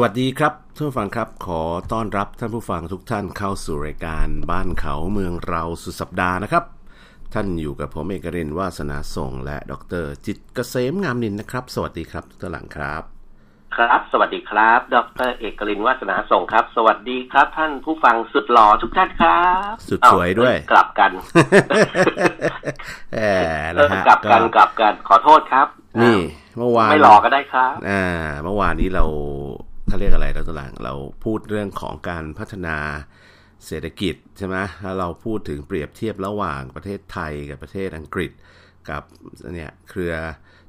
สวัสดีครับท่านผู้ฟังครับขอต้อนรับท่านผู้ฟังทุกท่านเข้าสู่รายการบ้านเขาเมืองเราสุดสัปดาห์นะครับ ท่านอยู่กับผมเอกรินวาสนาส่ง และดร จิตเกษมงามนินนะครับ สวัสดีครับทุกท่านหลังครับ ครับ สวัสดีครับ ดรเอกรินวาสนาส่งครับ สวัสดีครับ ท่านผู้ฟังสุดหล่อทุกท่านครับ สุดสวยด้วยกลับกันแหมนะฮะกลับกันกลับกันขอโทษครับ นี่ เมื่อวานไม่หลอกก็ได้ครับอ่าเมื่อวานนี้เรา เขาเรียกอะไรแล้วตัวหลังเราพูดเรื่องของการพัฒนาเศรษฐกิจใช่ไหมแล้วเราพูดถึงเปรียบเทียบระหว่างประเทศไทยกับประเทศอังกฤษ กับเนี่ยเครือ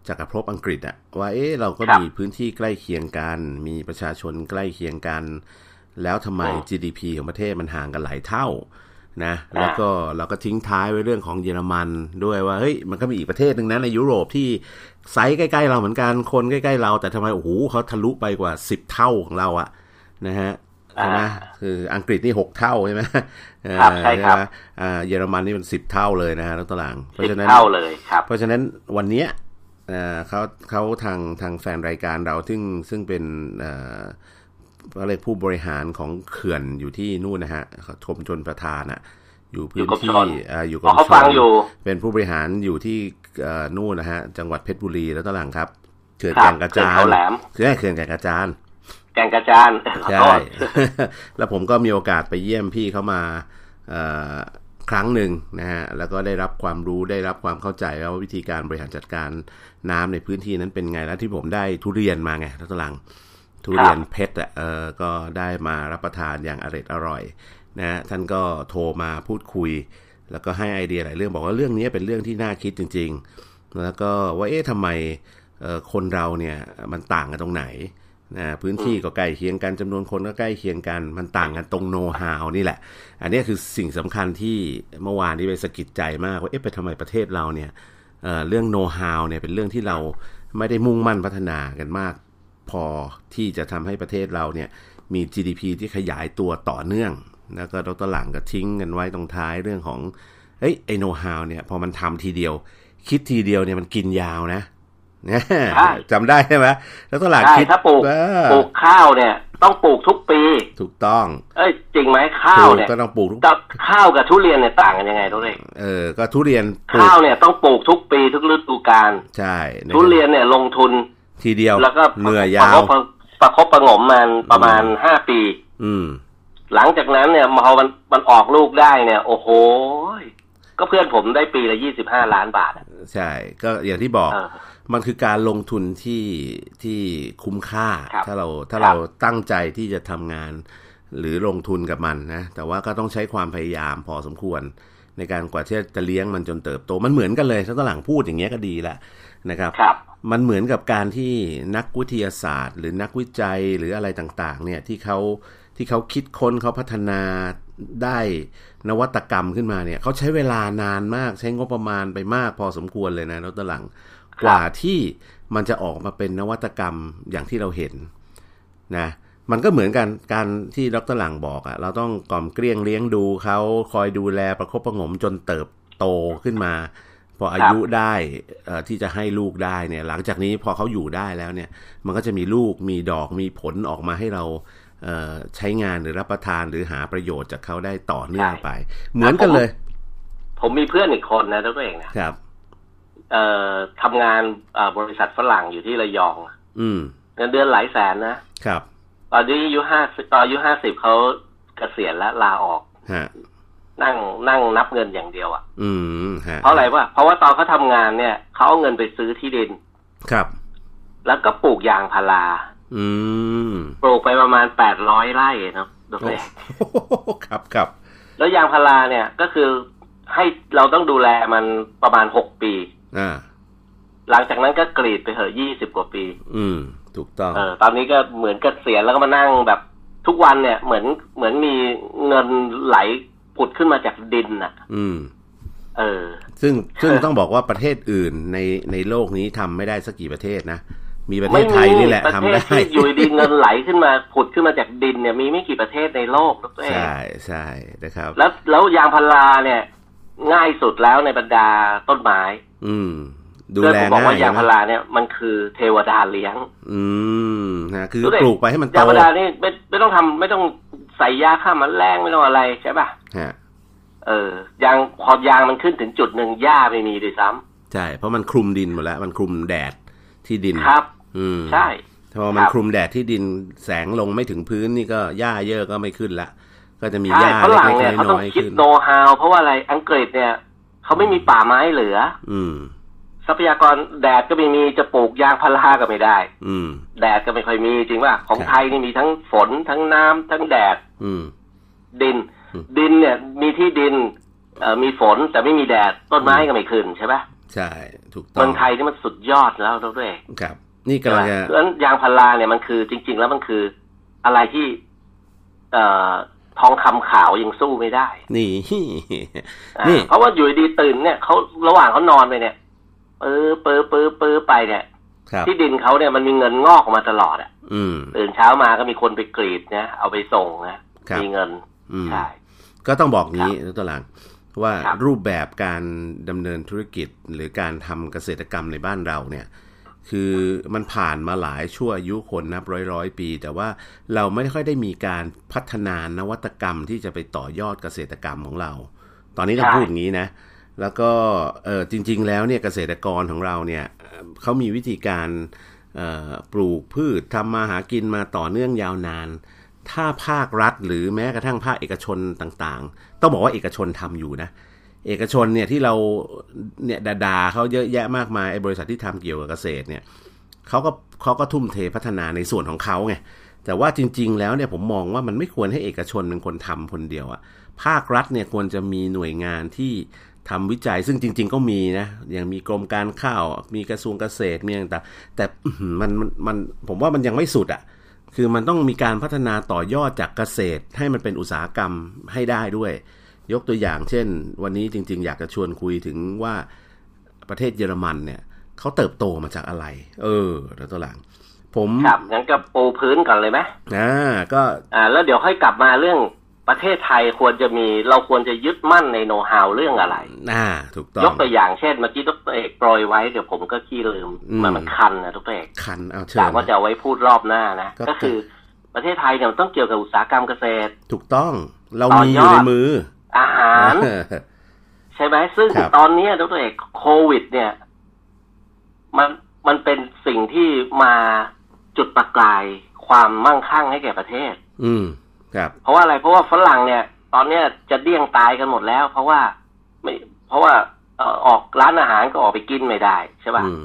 จักรภพอังกฤษอะว่าเอ๊ะเราก็ครับมีพื้นที่ใกล้เคียงกัน มีประชาชนใกล้เคียงกัน แล้วทำไมอืม GDP ของประเทศมันห่างกันหลายเท่านะแล้วก็เราก็ทิ้งท้ายไว้เรื่องของเยอรมันด้วยว่าเฮ้ยมันก็มีอีกประเทศหนึ่งนะในยุโรปที่ ไซส์ใกล้ๆเราเหมือนกันคนใกล้ๆเรา แต่ทำไมโอ้โหเขาทะลุไปกว่า10เท่าของเราอะนะฮะใช่ไหมอ่าคืออังกฤษนี่หกเท่าใช่ไหมเออครับใช่ครับไหมอ่าเยอรมันนี่มันสิบเท่าเลยนะฮะแล้วตวหลังเพราะสิบฉะนั้นเท่าเลยครับ เพราะฉะนั้นวันเนี้ยเอ่อเขาเขาทางทางแฟนรายการเราซึ่งซึ่งเป็นเอ่ออะไรผู้บริหารของเขื่อนอยู่ที่นู่นนะฮะชมชนประธานอะ อยู่พื้นอยู่กรมชที่ลเอ่ออยู่กรอ๋อมเขาชฟังลอยู่เป็นผู้บริหารอยู่ที่เอ่อนู่นนะฮะ จังหวัดเพชรบุรีแล้วตวหลังครับเขื่อนครัแก่บงกระเขื่อนจานเขาแหลมเขื่อนเขื่อนแก่งกระจานแกงกระจานขอใช่โทษแล้วผมก็มีโอกาสไปเยี่ยมพี่เขามาเอ่อครั้งหนึ่งนะฮะแล้วก็ได้รับความรู้ได้รับความเข้าใจว่าวิธีการบริหารจัดการน้ำในพื้นที่นั้นเป็นไงแล้วที่ผมได้ทุเรียนมาไงทัตลังทุเรียนเพชรอะเออก็ได้มารับประทานอย่างอร่อยอร่อย นะฮะท่านก็โทรมาพูดคุย แล้วก็ให้ไอเดียหลายเรื่องบอกว่าเรื่องนี้เป็นเรื่องที่น่าคิดจริง ๆ แล้วก็ว่าเอ๊ะทำไมคนเราเนี่ยมันต่างกันตรงไหนนะพื้นที่ก็ใกล้เคียงกันจำนวนคนก็ใกล้เคียงกัน มันต่างกันตรงโน้ตฮาวนี่แหละ อันนี้คือสิ่งสำคัญที่เมื่อวานนี้ไปสะกิดใจมากว่าเอ๊ะไปทำไมประเทศเราเนี่ยเเรื่องโน้ตฮาวเนี่ยเป็นเรื่องที่เราไม่ได้มุ่งมั่นพัฒนากันมาก พอที่จะทำให้ประเทศเราเนี่ยมี GDP ที่ขยายตัวต่อเนื่อง แล้วก็ดรหลังก็ทิ้งกันไว้ตรงท้ายเรื่องของเอ้ยไอโนฮาวเนี่ยพอมันทำทีเดียว คิดทีเดียวเนี่ยมันกินยาวนะเนี่ยใช่จำได้ใช่ไหมแล้วตหลังใช่คิดถ้าปลูกเออปลูกข้าวเนี่ย ต้องปลูกทุกปี ถูกต้อง เอ้ยจริงไหมข้าวถูกเนี่ยก็ต้องปลูกทุกกับข้าวกับทุเรียนเนี่ยต่างกันยังไงทุเรียนเออก็ทุเรียนปลูข้าวกเนี่ยต้องปลูกทุกปีทุกฤดูกาลใช่ะทุเรียนเนี่ยลงทุนทีเดียวแล้วก็เหนื่อยประยาควบประประคบประหงมมันประมาณห้าปี อืม หลังจากนั้นเนี่ยพอมันมันออกลูกได้เนี่ย โอ้โหก็เพื่อนผมได้ปีละยี่สิบห้าล้านบาทอะใช่ ก็อย่างที่บอกเออมันคือการลงทุนที่ที่คุ้มค่าครับถ้าเราถ้าครับเราตั้งใจที่จะทำงาน หรือลงทุนกับมันนะ แต่ว่าก็ต้องใช้ความพยายามพอสมควร ในการกว่าที่จะเลี้ยงมันจนเติบโต มันเหมือนกันเลยถ้าตหลังพูดอย่างเงี้ยก็ดีละนะครับครับมันเหมือนกับการที่นักวิทยาศาสตร์ หรือนักวิจัยหรืออะไรต่าง ๆ เนี่ยที่เขา ที่เขาคิดค้นเขาพัฒนาได้นวัตกรรมขึ้นมาเนี่ยเขาใช้เวลานานมากใช้งบประมาณไปมากพอสมควรเลยนะแล้วตหลังครับกว่าที่มันจะออกมาเป็นนวัตกรรมอย่างที่เราเห็นนะมันก็เหมือนกันการที่ดรหลังบอกอะเราต้องกล่อมเกลี้ยงเลี้ยงดูเขาคอยดูแลประคบประหงมจนเติบโตขึ้นมา พออายุได้เอ่อที่จะให้ลูกได้เนี่ย หลังจากนี้พอเขาอยู่ได้แล้วเนี่ย มันก็จะมีลูกมีดอกมีผลออกมาให้เราเอ่อ ใช้งานหรือรับประทานหรือหาประโยชน์จากเขาได้ต่อเนื่องไป เหมือนกันเลย ผมมีเพื่อนอีกคนนะตัวเองนะครับ เอ่อทำงานเอ่อบริษัทฝรั่งอยู่ที่ระยอง อืมเงินเดือนหลายแสนนะครับ ตอนนี้อายุห้าตอนอายุห้าสิบเขาเกษียณแล้วลาออกฮะนั่งนั่งนับเงินอย่างเดียวอะ อืมฮะเพราะอะไรวะเพราะว่าตอนเขาทำงานเนี่ยเขาเอาเงินไปซื้อที่ดิน ครับ แล้วก็ปลูกยางพารา อืมปลูกไปประมาณแปดร้อยไร่เนาะดูโอ้สิครับครับ แล้วยางพาราเนี่ยก็คือให้เราต้องดูแลมันประมาณหกปี อ่า หลังจากนั้นก็กรีดไปเหอะยี่สิบกว่าปี อืม ถูกต้อง เออ ตอนนี้ก็เหมือนเกษียณแล้วก็มานั่งแบบทุกวันเนี่ยเหมือนเหมือนมีเงินไหลผุดขึ้นมาจากดินน่ะ อืม เออ ซึ่งซึ่งต้องบอกว่าประเทศอื่นในในโลกนี้ทำไม่ได้สักกี่ประเทศนะ มีประเทไม่ศมีไทยนี่แหละประทำเทศได้ที่อยู่ดีๆเงินไหลขึ้นมาผุดขึ้นมาจากดินเนี่ยมีไม่กี่ประเทศในโลกนะตัวเองใช่ใช่นะครับ แล้วแล้วยางพาราเนี่ย ง่ายสุดแล้วในบรรดาต้นไม้ อืมดูเพื่อนแลผมบอกง่าว่ายยางพานะราเนี่ยมันคือเทวดาเลี้ยง อืมนะคือดูดิปลูกไปให้มันโตยางพารานี่ไม่ไม่ต้องทำไม่ต้องใส่ยาฆ่าแมลงไม่ต้องอะไรใช่ป่ะฮะเออยางพอยางมันขึ้นถึงจุดหนึ่งหญ้าไม่มีด้วยซ้ำใช่ เพราะมันคลุมดินหมดแล้ว มันคลุมแดดที่ดินครับ อืมใช่พอมันครับคลุมแดดที่ดินแสงลงไม่ถึงพื้นนี่ก็หญ้าเยอะก็ไม่ขึ้นละ ก็จะมีหใช่ญ้าฝรั่งเล็เนี่ยกๆเขาต้อน้งอยๆคิดขึ้นโน้ตฮาวเพราะว่าอะไรอังกฤษเนี่ยเขาไม่มีป่าไม้เหลือ อืม ทรัพยากรแดดก็ไม่มีจะปลูกยางพาราก็ไม่ได้ อืม แดดก็ไม่ค่อยมีจริงป่ะของครับไทยนี่มีทั้งฝนทั้งน้ำทั้งแดด อืม ดินอืมดินเนี่ย มีที่ดินเอ่อมีฝนแต่ไม่มีแดดต้นไม้ก็ไม่ขึ้นใช่ปะใช่ ถูกต้อเมืงองไทยนี่มันสุดยอดแล้วด้วยครับ นี่กำลังจะเพราะฉะนั้นยางพาราเนี่ยมันคือจริง ๆ แล้วมันคืออะไรที่ เอ่อทองคำขาวยังสู้ไม่ได้ นี่อ่านี่ เพราะว่าอยู่ดีๆตื่นเนี่ยเขาระหว่างเขานอนไปเนี่ยเปอเปอเปอเปอไปเนี่ยครับที่ดินเขาเนี่ยมันมีเงินงอกออกมาตลอดอะอืมตื่นเช้ามาก็มีคนไปกรีดนะเอาไปส่งนะครับมีเงินอืมใช่ก็ต้องบอกงี้นะตัวหลังว่าครับรูปแบบการดำเนินธุรกิจหรือการทำเกษตรกรรมในบ้านเราเนี่ย คือมันผ่านมาหลายชั่วอายุคนนับร้อยร้อยปี แต่ว่าเราไม่ค่อยได้มีการพัฒนานวัตกรรมที่จะไปต่อยอดเกษตรกรรมของเรา ตอนนี้ต้องพูดอย่างนี้นะ แล้วก็เออจริง ๆ แล้วเนี่ยเกษตรกรของเราเนี่ยเขามีวิธีการปลูกพืชทำมาหากินมาต่อเนื่องยาวนาน ถ้าภาครัฐหรือแม้กระทั่งภาคเอกชนต่างๆ ต้องบอกว่าเอกชนทำอยู่นะเเอกชนเนี่ยที่เราเนี่ยดาๆเขาเยอะแยะมากมายไอ้บริษัทที่ทำเกี่ยวกับเกษตรเนี่ยเขาก็เขาก็ทุ่มเทพัฒนาในส่วนของเขาไงแต่ว่าจริง ๆ แล้วเนี่ยผมมองว่ามันไม่ควรให้เอกชนเป็นคนทำคนเดียวอะภาครัฐเนี่ยควรจะมีหน่วยงานที่ทำวิจัย ซึ่งจริง ๆ ก็มีนะอย่างมีกรมการข้าวมีกระทรวงเกษตรมีต่างๆแต่มันมันมันผมว่ามันยังไม่สุดอะคือมันต้องมีการพัฒนาต่อยอดจากเกษตรให้มันเป็นอุตสาหกรรมให้ได้ด้วย ยกตัวอย่างเช่น วันนี้จริง ๆ อยากจะชวนคุยถึงว่าประเทศเยอรมันเนี่ยเขาเติบโตมาจากอะไร เออแล้วตัวหลัง ผมครับงั้นก็ปูพื้นก่อนเลยไหมอ่าก็อ่าแล้วเดี๋ยวค่อยกลับมาเรื่องประเทศไทยควรจะมีเราควรจะยึดมั่นในโน้ตฮาวเรื่องอะไรอ่าถูกต้องยกตัวอย่างเช่นเมื่อกี้ดรเอกโปรยไว้เดี๋ยวผมก็ขี้ลืมอืมมันมันคันนะดรเอกคันเอาเชิกะญว่าจะเอาไว้พูดรอบหน้านะก็ก็คือประเทศไทยเนี่ยมันต้องเกี่ยวกับอุตสาหกรรมเกษตร ถูกต้อง เราต่อมียออดยู่ในมือ อาหารเออใช่ไหมซึ่งครับตอนเนี้ยดรเอกโควิด เนี่ย มันมันเป็นสิ่งที่มาจุดประกายความมั่งคั่งให้แก่ประเทศ อืม ครับ เพราะว่าอะไรเพราะว่าฝรั่งเนี่ย ตอนเนี้ยจะเดี้ยงตายกันหมดแล้ว เพราะว่าไม่ เพราะว่าเอ่อออกร้านอาหารก็ออกไปกินไม่ได้ใช่ป่ะอืม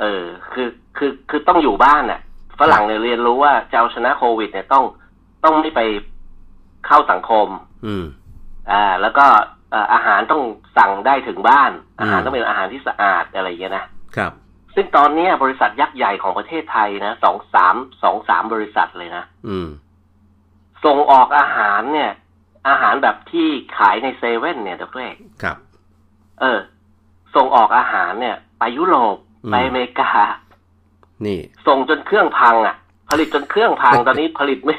เออ คือคือคือต้องอยู่บ้านน่ะฝรั่งเนี่ยเรียนรู้ว่าจะเอาชนะโควิด เนี่ยต้องต้องไม่ไปเข้าสังคม อืม อ่า แล้วก็เอ่ออาหารต้องสั่งได้ถึงบ้าน อาหารอืมต้องเป็นอาหารที่สะอาดอะไรอย่างเงี้ยนะครับ ซึ่งตอนเนี้ยบริษัทยักษ์ใหญ่ของประเทศไทยนะสองสามสองสามบริษัทเลยนะอืมส่งออกอาหารเนี่ย อาหารแบบที่ขายในเซเว่นเนี่ยดรเอกครับ เออ ส่งออกอาหารเนี่ย ไปยุโรปอืมไปอเมริกา นี่ ส่งจนเครื่องพังอะ ผลิตจนเครื่องพังตอนนี้ผลิตไม่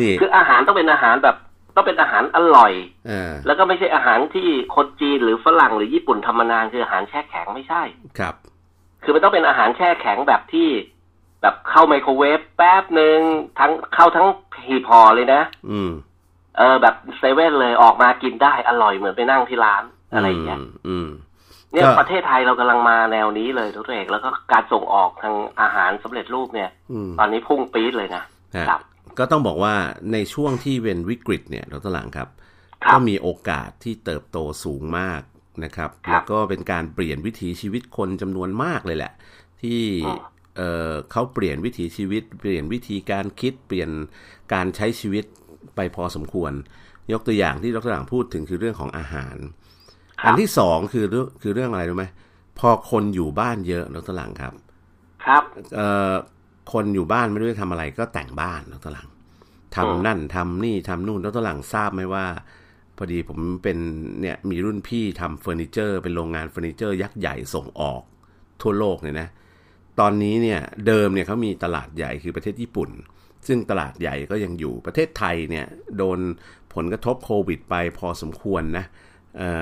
นี่คืออาหารต้องเป็นอาหารแบบ ต้องเป็นอาหารอร่อยเออแล้วก็ไม่ใช่อาหารที่คนจีนหรือฝรั่งหรือญี่ปุ่นทำมานานคืออาหารแช่แข็งไม่ใช่ ครับ คือมันต้องเป็นอาหารแช่แข็งแบบที่ แบบเข้าไมโครเวฟแป๊บหนึ่งทั้งเข้าทั้งหีบห่อเลยนะ อืม เออ แบบเซเว่นเลยออกมากินได้อร่อยเหมือนไปนั่งที่ร้านอะไรอย่างเงี้ยมอืมเนี่ยก็ประเทศไทยเรากำลังมาแนวนี้เลยทุกเอกแล้วก็การส่งออกทางอาหารสำเร็จรูปเนี่ยอืมตอนนี้พุ่งปี๊ดเลยนะฮะครับ ก็ต้องบอกว่าในช่วงที่เป็นวิกฤตเนี่ยดรหลังครับครับก็มีโอกาสที่เติบโตสูงมากนะครับครับ แล้วก็เป็นการเปลี่ยนวิถีชีวิตคนจำนวนมากเลยแหละ ที่อืมเอ่อเขาเปลี่ยนวิถีชีวิต เปลี่ยนวิธีการคิดเปลี่ยนการใช้ชีวิตไปพอสมควร ยกตัวอย่างที่ดรหลังพูดถึงคือเรื่องของอาหารครับอันที่สองคือเรื่องคือเรื่องอะไรรู้ไหมพอคนอยู่บ้านเยอะดรหลังครับ ครับเอ่อ คนอยู่บ้านไม่รู้จะทำอะไรก็แต่งบ้านดรหลังทำอืมนั่นทำนี่ทำนู่นดรหลังทราบไหมว่า พอดีผมเป็นเนี่ยมีรุ่นพี่ทำเฟอร์นิเจอร์เป็นโรงงานเฟอร์นิเจอร์ยักษ์ใหญ่ส่งออก ทั่วโลกเนี่ยนะ ตอนนี้เนี่ยเดิมเนี่ยเขามีตลาดใหญ่คือประเทศญี่ปุ่น ซึ่งตลาดใหญ่ก็ยังอยู่ประเทศไทยเนี่ยโดนผลกระทบโควิดไปพอสมควรนะเอ่อ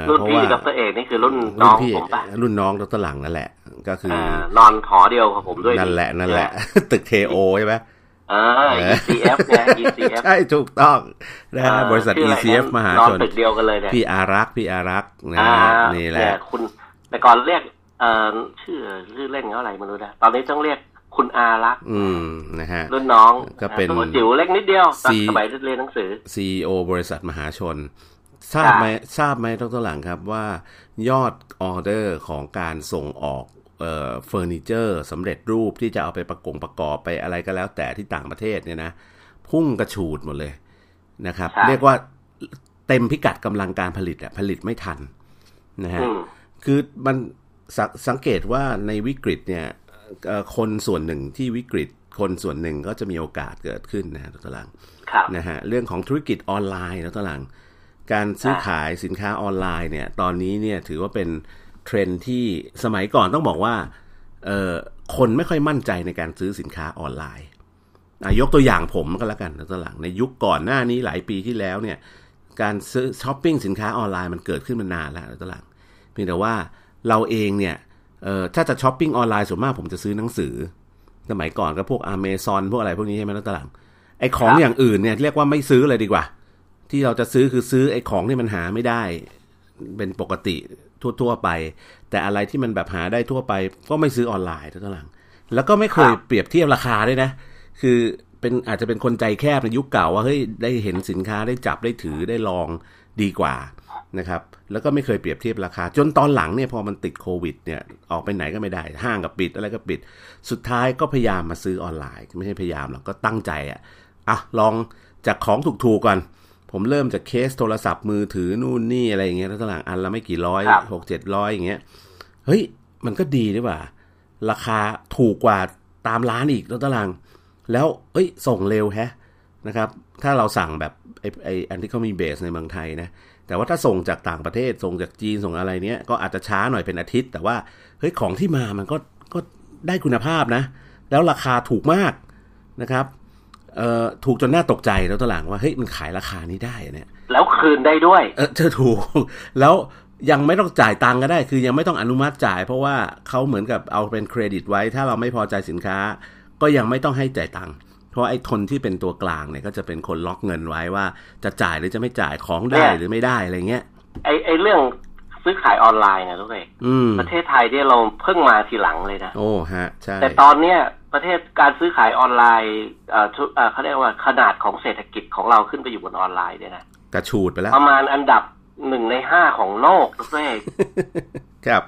รุ่นเพราะพี่ว่าดรเอกนี่คือรุ่นน้รุ่อนงพี่ผมปะรุ่นน้องดรหลังนั่นแหละ ก็คืออ่านอนหอเดียวกับผมด้วยนั่นแหละนั่นแหละ ตึกเคโอใช่ไหมเออ ECF เนี่ย ECF ใช่ถูกต้องนะฮะเอ่อบริษัทชื่ออะไรนะ ECF มหานอนชนตึกเดียวกันเลยเนี่ยพี่อารักษ์พี่อารักษ์นะอ่าฮะนี่แหละเยคุณแต่ก่อนเรียกเอ่อชื่อชื่อเล่นเขาอะไรไม่รู้นะตอนนี้ต้องเรียกคุณอารักษ์อืมนะฮะรุ่นน้องก็เป็นตัวจิ๋วเล็กนิดเดียวตอนซีสมัยเรียนหนังสือ CEO บริษัทมหาชน ทราบไหมทราบไหมดรหลังครับว่ายอดออเดอร์ของการส่งออกเอ่อเฟอร์นิเจอร์สำเร็จรูปที่จะเอาไปประกงประกอบไปอะไรก็แล้ว แต่ที่ต่างประเทศเนี่ยนะพุ่งกระฉูดหมดเลยนะครับครับเรียกว่าเต็มพิกัดกำลังการผลิตอะผลิตไม่ทันนะฮะอืมคือมันสงสังเกตว่าในวิกฤตเนี่ยเอ่อคนส่วนหนึ่งที่วิกฤต คนส่วนหนึ่งก็จะมีโอกาสเกิดขึ้นนะดรหลังครับนะฮะเรื่องของธุรกิจออนไลน์แล้วตหลัง การซื้อขายสินค้าออนไลน์เนี่ย ตอนนี้เนี่ยถือว่าเป็นเทรนด์ที่สมัยก่อนต้องบอกว่าเออคนไม่ค่อยมั่นใจในการซื้อสินค้าออนไลน์อะยกตัวอย่างผมก็แล้วกันแล้วตหลังในยุคก่อนหน้านี้หลายปีที่แล้วเนี่ย การซื้อช้อปปิ้งสินค้าออนไลน์มันเกิดขึ้นมานานแล้วแล้วตหลังเพียงแต่ว่าเราเองเนี่ยเออถ้าจะช้อปปิ้งออนไลน์ส่วนมากผมจะซื้อหนังสือ สมัยก่อนก็พวกอเมซอนพวกอะไรพวกนี้ใช่ไหมแล้วตหลังไอ้ของอย่างอื่นเนี่ยเรียกว่าไม่ซื้อเลยดีกว่า ที่เราจะซื้อคือซื้อไอ้ของที่มันหาไม่ได้ เป็นปกติทั่ว ๆ ไป แต่อะไรที่มันแบบหาได้ทั่วไป ก็ไม่ซื้อออนไลน์เท่านั้นแล้วก็ไม่เคยครับเปรียบเทียบราคาด้วยนะ คือเป็นอาจจะเป็นคนใจแคบในยุคเก่าว่าเฮ้ยได้เห็นสินค้าได้จับได้ถือได้ลองดีกว่านะครับแล้วก็ไม่เคยเปรียบเทียบราคา จนตอนหลังเนี่ยพอมันติดโควิดเนี่ยออกไปไหนก็ไม่ได้ห้างก็ปิดอะไรก็ปิด สุดท้ายก็พยายามมาซื้อออนไลน์ ไม่ใช่พยายามหรอกก็ตั้งใจอะอะลองจากของถูกๆก่อน ผมเริ่มจากเคสโทรศัพท์มือถือนู่นนี่อะไรอย่างเงี้ยแล้วตลางอันละไม่กี่ร้อยครับหกเจ็ดร้อยอย่างเงี้ยเฮ้ย มันก็ดีดีว่า ราคาถูกกว่าตามร้านอีกแล้วตารางแล้วเอ้ย ส่งเร็วแฮะนะครับ ถ้าเราสั่งแบบไอไออันที่เขามีเบสในเมืองไทยนะแต่ว่าถ้าส่งจากต่างประเทศส่งจากจีนส่งอะไรเนี้ยก็อาจจะช้าหน่อยเป็นอาทิตย์ แต่ว่าเฮ้ยของที่มามันก็ก็ได้คุณภาพนะ แล้วราคาถูกมากนะครับ เอ่อถูกจนน่าตกใจแล้วตอนหลังว่าเฮ้ยมันขายราคานี้ได้เนี่ย แล้วคืนได้ด้วย เออเธอถูก แล้วยังไม่ต้องจ่ายตังค์ก็ได้ คือยังไม่ต้องอนุมัติจ่าย เพราะว่าเขาเหมือนกับเอาเป็นเครดิตไว้ ถ้าเราไม่พอใจสินค้า ก็ยังไม่ต้องให้จ่ายตังค์เพราะไอ้ทนที่เป็นตัวกลางเนี่ยก็จะเป็นคนล็อกเงินไว้ว่า จะจ่ายหรือจะไม่จ่ายของได้เนี่ยหรือไม่ได้อะไรเงี้ยไอ้ไอ้เรื่อง ซื้อขายออนไลน์นะทุกเอกอืมประเทศไทยเนี่ยเราเพิ่งมาทีหลังเลยนะโอ้ฮะใช่แต่ตอนเนี้ยประเทศการซื้อขายออนไลน์เอ่อทุเอ่อเขาเรียกว่าขนาดของเศรษฐกิจของเราขึ้นไปอยู่บนออนไลน์เนี่ยนะกระชูดไปแล้ว ประมาณอันดับหนึ่งในห้าของโลกทุกเอกครับ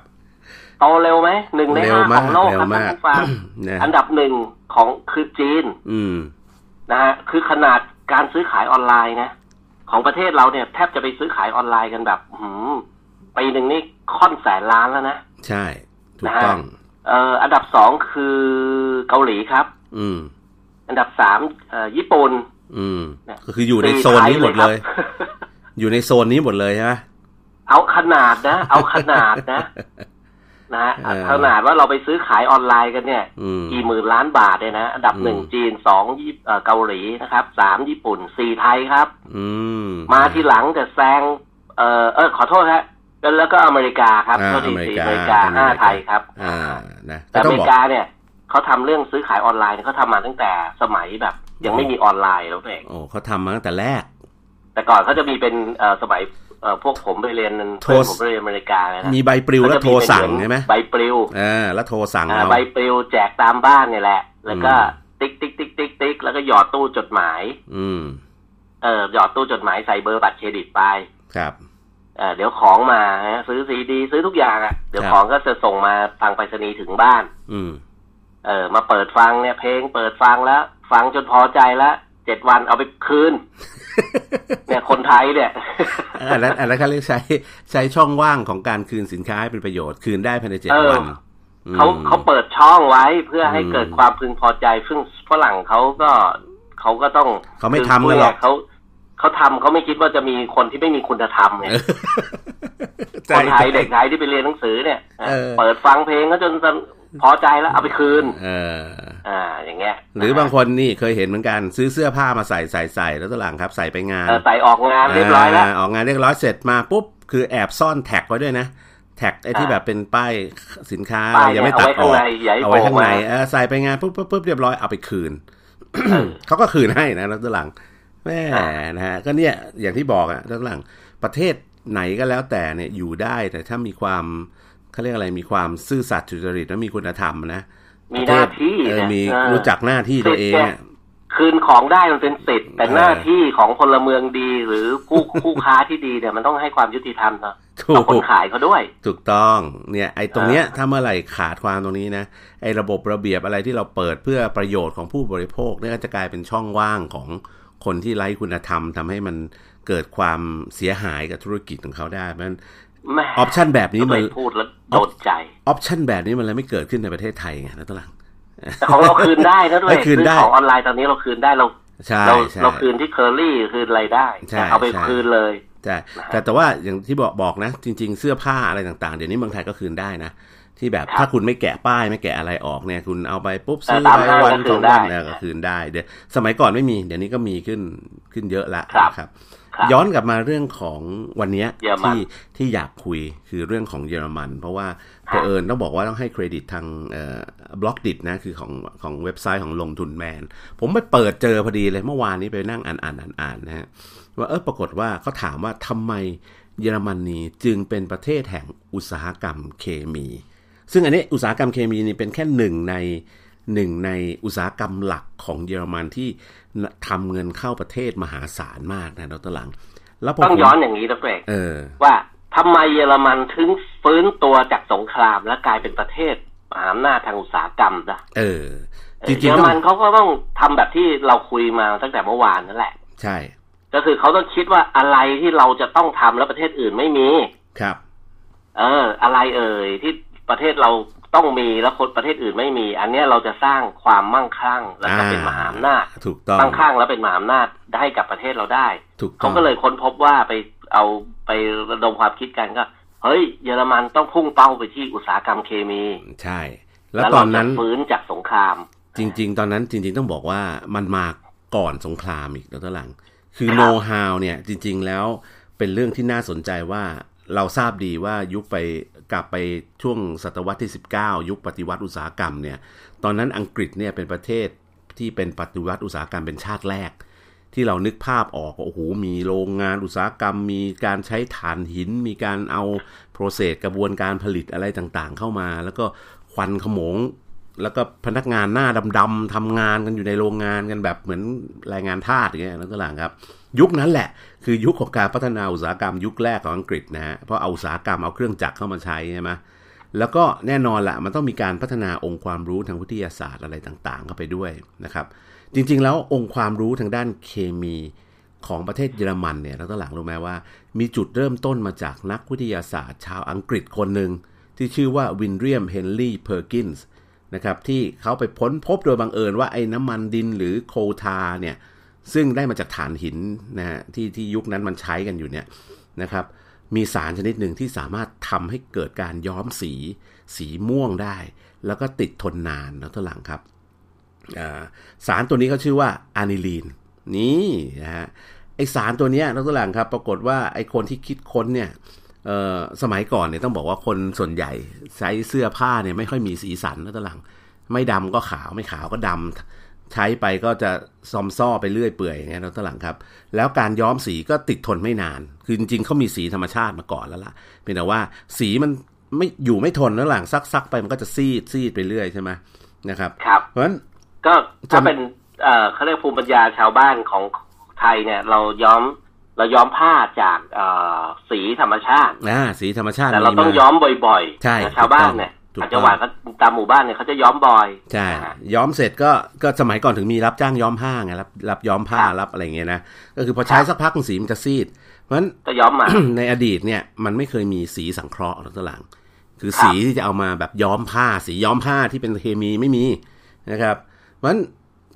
โตเร็วไหมหนึ่งในเร็วห้าขมาอกงโลกเร็ควรับมาท่ากนผู้ฟังนะอันดับหนึ่งของคือจีน อืมนะฮะคือขนาดการซื้อขายออนไลน์นะ ของประเทศเราเนี่ยแทบจะไปซื้อขายออนไลน์กันแบบหืม ปีหนึ่งนี่ค่อนแสนล้านแล้วนะ ใช่ ถูกต้อง เอ่ออันดับสองคือเกาหลีครับ อืม อันดับสามเอ่อญี่ปุ่น อืมเนี่ยก็คืออยู่ในโซนนี้หมดเลยครับอยู่ในโซนนี้หมดเลยใช่ไหมเอาขนาดนะ เอาขนาดนะ นะฮะเออขนาดว่าเราไปซื้อขายออนไลน์กันเนี่ยอืมกี่หมื่นล้านบาทเนี่ยนะ อันดับอืมหนึ่งจีนสองญี่เอ่อเกาหลีนะครับสามญี่ปุ่นสี่ไทยครับ อืม มาทีหลังแต่แซง เออเออขอโทษฮะ แล้วแล้วก็อเมริกาครับอ่าเท่าที่อเมริสี่กาอเมริกาห้าไทยครับ อ่านะแต่ก็อต้องเมบอริกกาเนี่ยเขาทำเรื่องซื้อขายออนไลน์เนี่ยเขาทำมาตั้งแต่สมัยแบบ ยังไม่มีออนไลน์แล้วเองโอ้เขาทำมาตั้งแต่แรก แต่ก่อนเขาจะมีเป็นเอ่อสมัยเอ่อพวกผมไปเรียนโทรเพื่อนผมไปเรียนอเมริกาเลยนะมีใบปลิวแล้วโทรสั่งใช่ไหมใบปลิวอ่าแล้วโทรสั่งอ่าเอาใบปลิวแจกตามบ้านเนี่ยแหละ แล้วก็อืมติ๊กติ๊กติ๊กติ๊กติ๊กแล้วก็หยอดตู้จดหมาย อืม เออหยอดตู้จดหมายใส่เบอร์บัตรเครดิตไปครับ เออเดี๋ยวของมาฮะซื้อซีดี ซื้อทุกอย่างอะ่ะ เดี๋ยวครับของก็จะส่งมาทางไปรษณีย์ถึงบ้าน อืม เออ มาเปิดฟังเนี่ยเพลงเปิดฟังแล้ว ฟังจนพอใจแล้วเจ็ดวันเอาไปคืนเนี่ยคนไทยเนี่ยอันนั้นอันนั้นเขาเรียกใช้ใช้ช่องว่างของการคืนสินค้าให้เป็นประโยชน์คืนได้ภายในเจ็ดเออวันอืมเขาเขาเปิดช่องไว้เพื่อให้อืมเกิดความพึงพอใจซึ่งฝรั่งเขาก็เขาก็ต้องเขาไม่ทำกันหรอกคืเขา เขาทำเขาไม่คิดว่าจะมีคนที่ไม่มีคุณธรรมไงใจคนไทยเด็กไทยที่ไปเรียนหนังสือเนี่ยเออเปิดฟังเพลงก็จนพอใจแล้วเอาไปคืนเอออ่า อย่างเงี้ย หรือบางคนนี่เคยเห็นเหมือนกัน ซื้อเสื้อผ้ามาใส่ใส่ใส่แล้วตวหลังครับ ใส่ไปงานเออใส่ออกงานเรียบร้อยแล้วาออกงานเรียบร้อยเสร็จมาปุ๊บคือแอบซ่อนแท็กไว้ด้วยนะแท็กไอ้ที่อ่าแบบเป็นป้ายสินค้าป้ายยังไม่เนี่ยตัดออกเอาไว้ข้างในอย่าให้เอาไว้ข้างในโผล่มาเออใส่ไปงานปุ๊บปุ๊บปุ๊บเรียบร้อยเอาไปคืนเขาก็คืนให้นะแล้วตอนหลัง แม่นะฮะก็เนี่ยอย่างที่บอกอะตอนหลังประเทศไหนก็แล้วแต่เนี่ยอยู่ได้แต่ถ้ามีความเขาเรียกอะไรมีความซื่อสัตย์สุจริตและมีคุณธรรมนะมีหน้าที่เออเนี่ยมีเออรู้จักหน้าที่ตัวเองเนี่ยคืนของได้มันเป็นสิทธิ์แต่เออหน้าที่ของพลเมืองดีหรือผู้ผู้ค้าที่ดีเนี่ยมันต้องให้ความยุติธรรมนะถูกับคนกขายเขาด้วย ถูกต้องเนี่ย ไอ้ตรงเนี้ยถ้าเมื่อไหร่ขาดความตรงนี้นะไอ้ระบบระเบียบอะไรที่เราเปิดเพื่อประโยชน์ของผู้บริโภคเนี่ยก็จะกลายเป็นช่องว่างของ คนที่ไร้คุณธรรมทำให้มันเกิดความเสียหายกับธุรกิจของเขาได้มันแม่ออปชันแบบนี้ก็มัเลนยพูดแล้วโดนใจออปชันแบบนี้มันเลยไม่เกิดขึ้นในประเทศไทยไงนะตวหลังแต่ของเราคืนได้นะด้วเอ้ยยคืนได้ซื้อของออนไลน์ตอนนี้เราคืนได้เราใช่เราใช่เราคืนที่เคอรี่คืนอะไรได้ใช่แต่เอาไปใช่คืนเลยใช่นะฮะแต่แต่ว่าอย่างที่บอกบอกนะ จริง ๆ เสื้อผ้าอะไรต่างๆ เดี๋ยวนี้เมืองไทยก็คืนได้นะ ที่แบบครับถ้าคุณไม่แกะป้ายไม่แกะอะไรออกเนี่ย คุณเอาไปปุ๊บแต่ซื้อตามไปห้างวันก็คืสอนงได้วันเนี่ยก็คืนได้เดี๋ยวสมัยก่อนไม่มี เดี๋ยวนี้ก็มีขึ้นขึ้นเยอะละครับนะครับครับย้อนกลับมาเรื่องของวันเนี้ยเยอรมันที่ที่อยากคุยคือเรื่องของเยอรมัน เพราะว่าเผอิญต้องบอกว่าต้องให้เครดิตทางบล็อกดินะคือของของเว็บไซต์ของลงทุนแมน ผมไปเปิดเจอพอดีเลยเมื่อวานนี้ไปนั่งอ่านอ่านอ่านอ่านนะฮะว่าเออปรากฏว่าเขาถามว่าทำไมเยอรมนีจึงเป็นประเทศแห่งอุตสาหกรรมเคมี ซึ่งอันนี้อุตสาหกรรมเคมีนี่เป็นแค่หนึ่งในหนึ่งในอุตสาหกรรมหลักของเยอรมันที่ทำเงินเข้าประเทศมหาศาลมากนะดรหลัง แล้วพต้องผมย้อนอย่างนี้นะเกรกเออว่าทำไมเยอรมันถึงฟื้นตัวจากสงครามและกลายเป็นประเทศมหาอำนาจทางอุตสาหกรรมนะเออจเยริงอๆรต้องมันเขาก็ต้องทำแบบที่เราคุยมาตั้งแต่เมื่อวานนั่นแหละ ใช่ ก็คือเขาต้องคิดว่าอะไรที่เราจะต้องทำแล้วประเทศอื่นไม่มีครับ เออ อะไรเอ่ยที่ ประเทศเราต้องมีแล้วคนประเทศอื่นไม่มี อันเนี้ยเราจะสร้างความมั่งคั่งและก็เป็นมหาอำนาจถูกต้องมั่งคั่งและเป็นมหาอำนาจให้กับประเทศเราได้ถูกต้เขาองก็เลยค้นพบว่าไปเอาไประดมความคิดกันก็เฮ้ยเยอรมันต้องพุ่งเป้าไปที่อุตสาหกรรมเคมี ใช่ แล้วตอนนั้นเราจะฟื้นจากสงคราม จริง ๆ ตอนนั้นจริง ๆ ต้องบอกว่ามันมาก่อนสงครามอีกแล้วตอนหลัง คือครับโน้ตฮาวเนี่ยจริง ๆ แล้วเป็นเรื่องที่น่าสนใจว่าเราทราบดีว่ายุคไป กลับไปช่วงศตวรรษที่ 19 ยุคปฏิวัติอุตสาหกรรมเนี่ย ตอนนั้นอังกฤษเนี่ยเป็นประเทศที่เป็นปฏิวัติอุตสาหกรรมเป็นชาติแรก ที่เรานึกภาพออกว่าโอ้โหมีโรงงานอุตสาหกรรม มีการใช้ถ่านหิน มีการเอาโปรเซสกระบวนการผลิตอะไรต่างๆ เข้ามา แล้วก็ควันขโมง แล้วก็พนักงานหน้าดำๆทำงานกันอยู่ในโรงงานกันแบบเหมือนแรงงานทาสอย่างเงี้ยนั่นก็หลังครับ ยุคนั้นแหละ คือยุคของการพัฒนาอุตสาหกรรมยุคแรกของอังกฤษนะฮะเพราะเอาอุตสาหกรรมเอาเครื่องจักรเข้ามาใช้ใช่ไหมแล้วก็แน่นอนละมันต้องมีการพัฒนาองค์ความรู้ทางวิทยาศาสตร์อะไรต่างๆ เข้าไปด้วยนะครับ จริงๆแล้วองค์ความรู้ทางด้านเคมีของประเทศเยอรมันเนี่ยเราต้องหลังรู้ไหมว่า มีจุดเริ่มต้นมาจากนักวิทยาศาสตร์ ชาวอังกฤษคนหนึ่งที่ชื่อว่า William Henry Perkin นะครับที่เขาไปค้นพบโดยบังเอิญว่าไอ้น้ำมันดินหรือ coal tar เนี่ย ซึ่งได้มาจากถ่านหินนะฮะที่ที่ยุคนั้นมันใช้กันอยู่เนี่ยนะครับ มีสารชนิดหนึ่งที่สามารถทำให้เกิดการย้อมสี สีม่วงได้ แล้วก็ติดทนนานแล้วตัวหลังครับสารตัวนี้เขาชื่อว่าอานิลีนนี่นะฮะไอสารตัวนี้นักตหลังครับ ปรากฏว่าไอคนที่คิดค้นเนี่ยสมัยก่อนเนี่ยต้องบอกว่าคนส่วนใหญ่ใช้เสื้อผ้าเนี่ยไม่ค่อยมีสีสันนักตหลัง ไม่ดำก็ขาวไม่ขาวก็ดำ ใช้ไปก็จะซอมซ่อไปเรื่อยเปื่อยอย่างเงี้ยนักตัวหลังครับ แล้วการย้อมสีก็ติดทนไม่นาน คือจริงๆเขามีสีธรรมชาติมาก่อนแล้วล่ะเพียงแต่ว่าสีมันไม่อยู่ไม่ทนแล้วหลังซักๆไปมันก็จะซีดซีดไปเรื่อยใช่ไหมนะครับครับเพราะฉะนั้นก็ถ้าจำเป็นเอ่อเขาเรียกภูมิปัญญาชาวบ้านของไทยเนี่ย เราย้อมเราย้อมผ้าจากเอ่อสีธรรมชาติอ่าสีธรรมชาติแต่เรามีต้องมย้อมบ่อยใช่นะชาวบ้านเนี่ยถูก ต้องต่างจังหวัดก็ตามหมู่บ้านเนี่ยเขาจะย้อมบ่อยใช่นะฮะย้อมเสร็จก็ก็สมัยก่อนถึงมีรับจ้างย้อมผ้าไงรับรับย้อมผ้าครับรับอะไรเงี้ยนะก็คือพอใช้ครับสักพักสีมันจะซีด เพราะฉะนั้นก็ย้อมมาในอดีตเนี่ยมันไม่เคยมีสีสังเคราะห์หรอกตหลังคือครับสีที่จะเอามาแบบย้อมผ้า สีย้อมผ้าที่เป็นเคมีไม่มีนะครับ เพราะฉะนั้น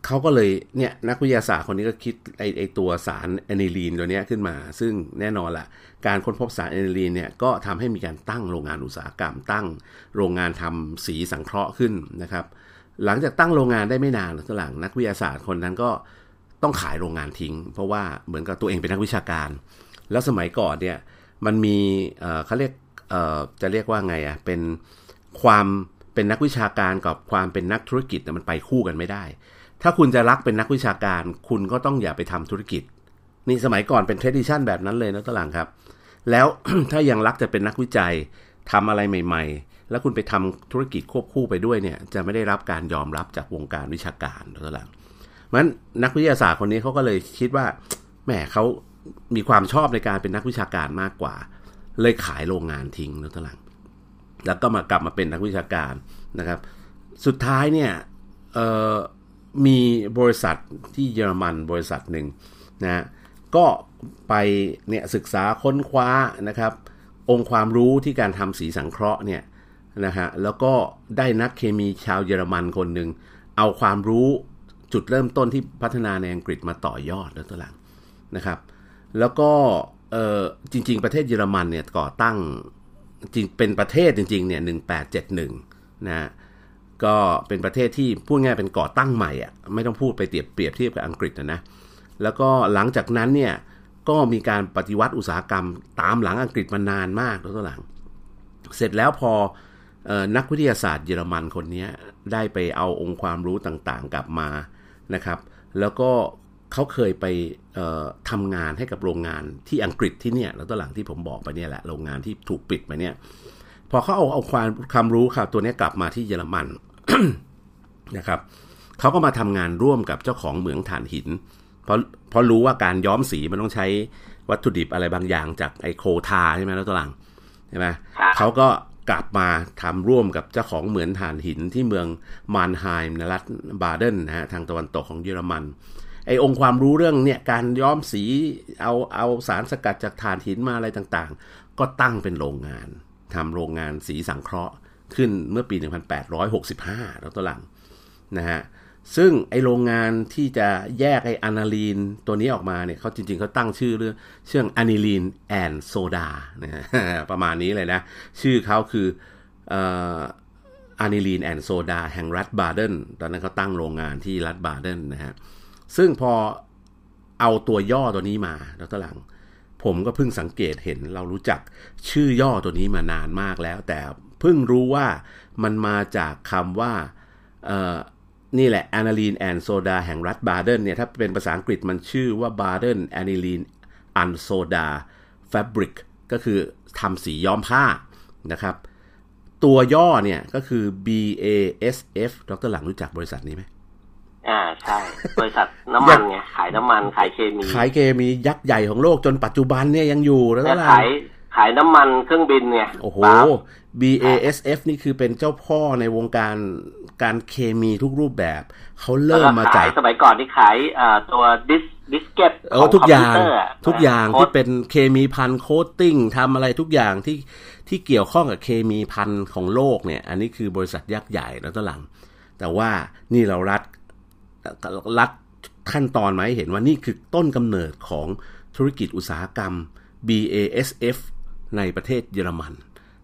เขาก็เลยเนี่ยนักวิทยาศาสตร์คนนี้ก็คิดไอไอตัวสารแอนิลีนตัวเนี้ยขึ้นมา ซึ่งแน่นอนละ การค้นพบสารแอนิลีนเนี่ยก็ทำให้มีการตั้งโรงงานอุตสาหกรรม ตั้งโรงงานทำสีสังเคราะห์ขึ้นนะครับ หลังจากตั้งโรงงานได้ไม่นานตหลังนักวิทยาศาสตร์คนนั้นก็ต้องขายโรงงานทิ้ง เพราะว่าเหมือนกับตัวเองเป็นนักวิชาการ แล้วสมัยก่อนเนี่ยมันมีเออเขาเรียกเออจะเรียกว่าไงอะ่ะเป็นความเป็นนักวิชาการกับความเป็นนักธุรกิจมันไปคู่กันไม่ได้ ถ้าคุณจะรักเป็นนักวิชาการ คุณก็ต้องอย่าไปทำธุรกิจ นี่สมัยก่อนเป็นเทรดิชันแบบนั้นเลยนะตลังครับ แล้วถ้ายังรักจะเป็นนักวิจัยทำอะไรใหม่ ๆ แล้วคุณไปทำธุรกิจควบคู่ไปด้วยเนี่ย จะไม่ได้รับการยอมรับจากวงการวิชาการนะตลังเพราะฉะนั้นนักวิทยาศาสตร์คนนี้เขาก็เลยคิดว่าแหมเขามีความชอบในการเป็นนักวิชาการมากกว่า เลยขายโรงงานทิ้งนะตลังแล้วก็มากลับมาเป็นนักวิชาการนะครับ สุดท้ายเนี่ยมีบริษัทที่เยอรมันบริษัทหนึ่งนะก็ ไปเนี่ยศึกษาค้นคว้านะครับ องค์ความรู้ที่การทำสีสังเคราะห์เนี่ยนะฮะแล้วก็ได้นักเคมีชาวเยอรมันคนหนึ่ง เอาความรู้จุดเริ่มต้นที่พัฒนาในอังกฤษมาต่อยอดแล้วตัวหลังนะครับ แล้วก็เออจริง ๆ ประเทศเยอรมันเนี่ยก่อตั้งจริงเป็นประเทศจริงๆเนี่ยหนึ่งแปดเจ็ดหนึ่งนะก็เป็นประเทศที่พูดง่ายเป็นก่อตั้งใหม่อะไม่ต้องพูดไปเปรียบเปรียบเทียบกับอังกฤษนะนะแล้วก็หลังจากนั้นเนี่ย ก็มีการปฏิวัติอุตสาหกรรม ตามหลังอังกฤษมานานมากแล้วก็หลัง เสร็จแล้วพออนักวิทยาศาสตร์เยอรมันคนนี้ได้ไปเอาองค์ความรู้ต่างๆ กลับมานะครับ แล้วก็เขาเคยไปทำงานให้กับโรงงานที่อังกฤษที่เนี่ยแล้วตอนหลังที่ผมบอกไปเนี่ยแหละโรงงานที่ถูกปิดไปเนี่ยพอเขาเอาเอาความความรู้ครับตัวนี้กลับมาที่เยอรมันนะครับเขาก็มาทำงานร่วมกับเจ้าของเหมืองถ่านหิน เพราะเพราะรู้ว่าการย้อมสีมันต้องใช้วัตถุดิบอะไรบางอย่างจากไอโคทาใช่ไหมแล้วตัวหลังใช่ไหมเขาก็กลับมาทำร่วมกับเจ้าของเหมืองถ่านหินที่เมืองมานไฮม์ในรัฐบาเดนนะฮะทางตะวันตกของเยอรมัน ไอองค์ความรู้เรื่องเนี่ยการย้อมสีเอาเอาสารสกัดจากถ่านหินมาอะไรต่างๆ ก็ตั้งเป็นโรงงานทำโรงงานสีสังเคราะห์ขึ้นเมื่อปี 1865 แล้วตัวหลังนะฮะ ซึ่งไอโรงงานที่จะแยกไออะนาลีนตัวนี้ออกมาเนี่ยเขาจริงๆเขาตั้งชื่อเรื่องเชื่องอะนิลีนแอนโซดานะฮะประมาณนี้เลยนะ ชื่อเขาคืออะนิลีนแอนโซดาแห่งรัฐบาเดนตอนนั้นเขาตั้งโรงงานที่รัฐบาเดนนะฮะซึ่งพอเอาตัวย่อตัวนี้มาแล้วตหลัง ผมก็เพิ่งสังเกตเห็นเรารู้จักชื่อย่อตัวนี้มานานมากแล้ว แต่เพิ่งรู้ว่ามันมาจากคำว่า นี่แหละ aniline and soda แห่งรัฐบาเดนเนี่ยถ้าเป็นภาษาอังกฤษมันชื่อว่า Baden aniline and soda fabric ก็คือทำสีย้อมผ้านะครับ ตัวย่อเนี่ยก็คือ BASF ดรหลังรู้จักบริษัทนี้ไหมอ่าใช่ บริษัทน้ำมันไงขายน้ำมันขายเคมี ขายเคมียักษ์ใหญ่ของโลกจนปัจจุบันเนี่ยยังอยู่แล้วล่ะขายขายน้ำมันเครื่องบินเนี่ยโอ้โห BASF นี่คือเป็นเจ้าพ่อในวงการ การเคมีทุกรูปแบบ เขาเริ่มมาจากสมัยก่อนที่ขายตัว disk diskette เออทุกอย่างทุกอย่างที่เป็นเคมีภัณฑ์ coating ทำอะไรทุกอย่างที่ที่เกี่ยวข้องกับเคมีภัณฑ์ของโลกเนี่ย อันนี้คือบริษัทยักษ์ใหญ่แล้วตหลัง แต่ว่านี่เรารัดรัดขั้นตอนมาให้เห็นว่านี่คือต้นกำเนิดของธุรกิจอุตสาหกรรม BASF ในประเทศเยอรมัน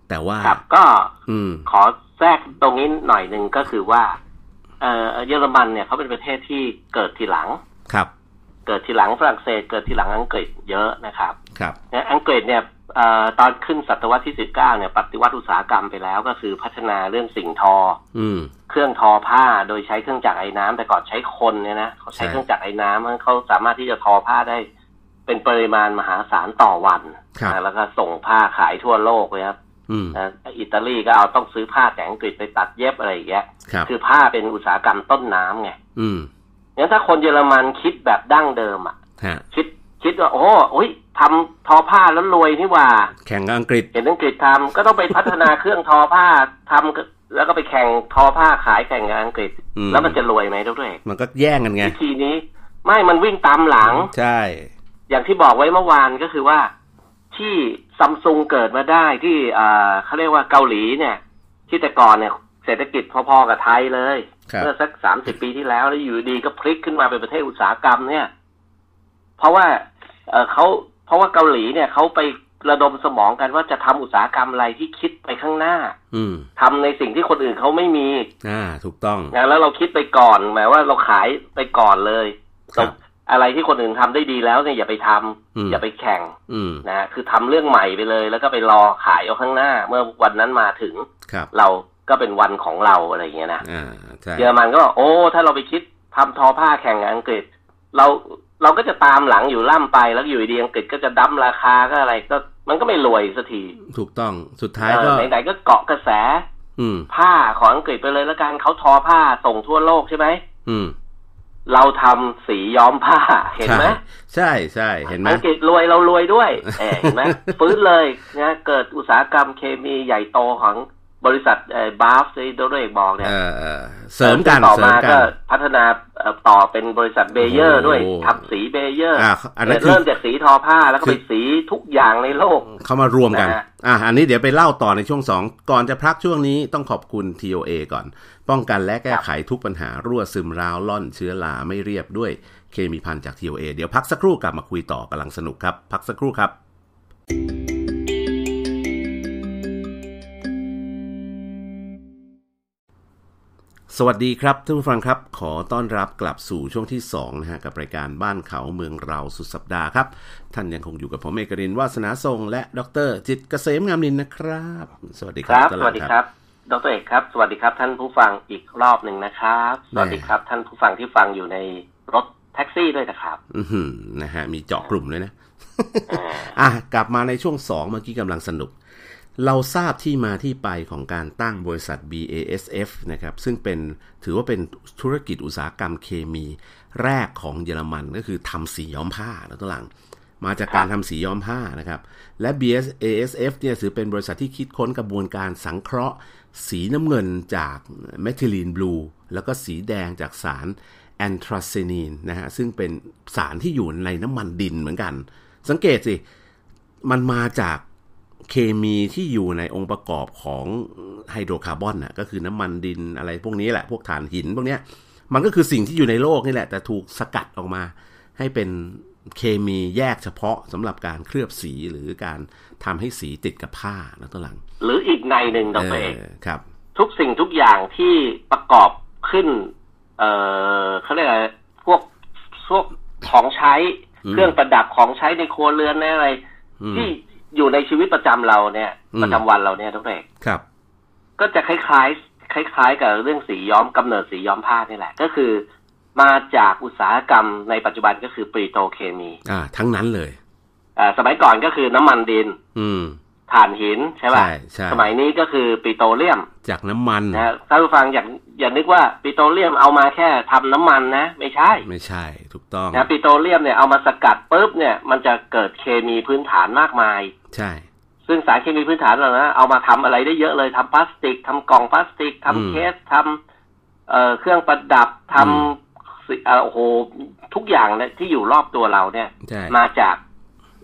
แต่ว่าครับก็ขอแทรกตรงนี้หน่อยหนึ่งก็คือว่าเออเยอรมันเนี่ยเขาเป็นประเทศที่เกิดทีหลังครับ เกิดทีหลังฝรั่งเศส เกิดทีหลังอังกฤษเยอะนะครับครับอังกฤษเนี่ยตอนขึ้นศตวรรษที่สิบเก้าเนี่ยปฏิวัติอุตสาหกรรมไปแล้วก็คือพัฒนาเรื่องสิ่งทอ อืเครื่องทอผ้าโดยใช้เครื่องจักรไอ้น้ำแต่ก่อนใช้คนเนี่ยนะเขาใช้เครื่องจักรไอ้น้ำเขาสามารถที่จะทอผ้าได้ เป็นปริมาณมหาศาลต่อวัน แล้วก็ส่งผ้าขายทั่วโลกเลยครับ อิตาลีก็เอาต้องซื้อผ้าจากอังกฤษไปตัดเย็บอะไรอย่างเงี้ยคือผ้าเป็นอุตสาหกรรมต้นน้ำไงงั้นถ้าคนเยอรมันคิดแบบดั้งเดิมอะคิดคิดว่าโอ้โอ้ยทำทอผ้าแล้วรวยนี่ว่า แข่งอังกฤษเห็นอังกฤษทำก็ต้องไปพัฒนาเครื่องทอผ้าทำแล้วก็ไปแข่งทอผ้าขายแข่งกับอังกฤษ แล้วมันจะรวยไหมด้วย มันก็แย่งกันไงวิธีนี้ ไม่มันวิ่งตามหลังใช่ อย่างที่บอกไว้เมื่อวานก็คือว่า ที่ซัมซุงเกิดมาได้ที่อ่าเขาเรียกว่าเกาหลีเนี่ย ที่แต่ก่อนเนี่ยเศรษฐกิจพอๆกับไทยเลยเมื่อสักสามสิบปีที่แล้วแล้วอยู่ดีก็พลิกขึ้นมาเป็นประเทศอุตสาหกรรมเนี่ย เพราะว่าเออเขาเพราะว่าเกาหลีเนี่ยเขาไประดมสมองกันว่าจะทำอุตสาหกรรมอะไรที่คิดไปข้างหน้า อืมทำในสิ่งที่คนอื่นเขาไม่มี อ่า ถูกต้องแล้วเราคิดไปก่อนหมายว่าเราขายไปก่อนเลยครับ อะไรที่คนอื่นทำได้ดีแล้วเนี่ยอย่าไปทำอืมอย่าไปแข่งอืมนะฮะคือทำเรื่องใหม่ไปเลย แล้วก็ไปรอขายเอาข้างหน้า เมื่อวันนั้นมาถึงครับเราก็เป็นวันของเราอะไรอย่างเงี้ยนะอ่าใช่เยอรมันก็บอกโอ้ถ้าเราไปคิดทำทอผ้าแข่งกับอังกฤษ เราเราก็จะตามหลังอยู่ล่ำไปแล้วอยู่ดีอังกฤษก็จะดั้มราคาก็อะไรก็มันก็ไม่รวยสักทีถูกต้องสุดท้ายเอก็อไหนๆก็เกาะกระแสอืมผ้าของอังกฤษไปเลยแล้วกันเขาทอผ้าส่งทั่วโลกใช่ไหมอืม เราทำสีย้อมผ้าเห็นไหมใช่ใช่เห็นไหมอังกฤษรวยเรารวยด้วยเออเห็นไหมฟื้นเลยนะเกิดอุตสาหกรรมเคมีใหญ่โตของ บริษัทเอ่อบาฟที่โดเรกบอกเนี่ยเออเออเสริมกันต่อเสริมามกัก็นพัฒนาเอ่อต่อเป็นบริษัทเบเยอร์โอ้โหด้วยทำสีเบเยอร์อ่าอันนั้นคือเริ่มจากสีทอผ้าแล้วก็คืไปอสีทุกอย่างในโลก เข้ามารวมกันนะฮะอะอันนี้เดี๋ยวไปเล่าต่อในช่วงสองก่อนจะพักช่วงนี้ต้องขอบคุณ TOA ก่อน ป้องกันและแก้ไขทุกปัญหารั่วซึมราวล่อนเชื้อราไม่เรียบด้วยเคมีพันจาก TOA เดี๋ยวพักสักครู่กลับมาคุยต่อกำลังสนุกครับ พักสักครู่ครับ สวัสดีครับท่านผู้ฟังครับ ขอต้อนรับกลับสู่ช่วงที่2นะฮะกับรายการบ้านเขาเมืองเราสุดสัปดาห์ครับ ท่านยังคงอยู่กับผมเอกรินทร์วาสนาทรงและดรจิตรเกษมงามนินนะครับ สวัสดีคครับรับตสลาวัสดีครับดรเอกครับสวัสดีครับ ท่านผู้ฟังอีกรอบหนึ่งนะครับ สวัสดีครับ ท่านผู้ฟังที่ฟังอยู่ในรถแท็กซี่ด้วยนะครับ อือหือนะฮะมีเจาะกลุ่มด้วยนะอ่าอะกลับมาในช่วง2เมื่อกี้กำลังสนุก เราทราบที่มาที่ไปของการตั้งบริษัท BASF นะครับซึ่งเป็นถือว่าเป็นธุรกิจอุตสาหกรรมเคมีแรกของเยอรมันก็คือทำสีย้อมผ้าแล้วตัวหลัง มาจากการทำสีย้อมผ้านะครับ และ BASF เนี่ยถือเป็นบริษัทที่คิดค้นกระบวนการสังเคราะห์ สีน้ำเงินจากเมทิลีนบลูแล้วก็สีแดงจากสารแอนทราเซนีนนะฮะซึ่งเป็นสารที่อยู่ในน้ำมันดินเหมือนกัน สังเกตสิ มันมาจาก เคมีที่อยู่ในองค์ประกอบของไฮโดรคาร์บอนน่ะก็คือน้ำมันดินอะไรพวกนี้แหละ พวกถ่านหินพวกเนี้ย มันก็คือสิ่งที่อยู่ในโลกนี่แหละ แต่ถูกสกัดออกมา ให้เป็นเคมีแยกเฉพาะสำหรับการเคลือบสีหรือการทำให้สีติดกับผ้านะตัวหลัง หรืออีกในหนึ่งดเอรเอกอครับ ทุกสิ่งทุกอย่างที่ประกอบขึ้น เอ่อเขาเรียกอะไรพวกพวกของใช้อืมเครื่องประดับของใช้ในครัวเรือนในอะไรอืมที่ อยู่ในชีวิตประจำเราเนี่ยอืมประจำวันเราเนี่ยทุกเอกครับ ก็จะคล้ายๆ คล้าย ๆ กับเรื่องสีย้อมกำเนิดสีย้อมผ้านี่แหละ ก็คือ มาจากอุตสาหกรรมในปัจจุบันก็คือปริโตรเคมี อ่า ทั้งนั้นเลย อ่า สมัยก่อนก็คือน้ำมันดิน อืม ถ่านหินใช่ป่ะใช่ใช่สมัยนี้ก็คือปิโตรเลียม จากน้ำมันนะฮะท่านผู้ฟังอย่าอย่านึกว่าปิโตรเลียมเอามาแค่ทำน้ำมันนะ ไม่ใช่ ไม่ใช่ ถูกต้องนะปิโตรเลียมเนี่ยเอามาสกัดปุ๊บเนี่ยมันจะเกิดเคมีพื้นฐานมากมาย ใช่ ซึ่งสารเคมีพื้นฐานเหล่านั้นเอามาทำอะไรได้เยอะเลยทำพลาสติกทำกล่องพลาสติกทำอืมเคสทำเอ่อเครื่องประดับทอืมำสิเอ่อโอ้โหทุกอย่างเนี่ยที่อยู่รอบตัวเราเนี่ยใช่มาจากเ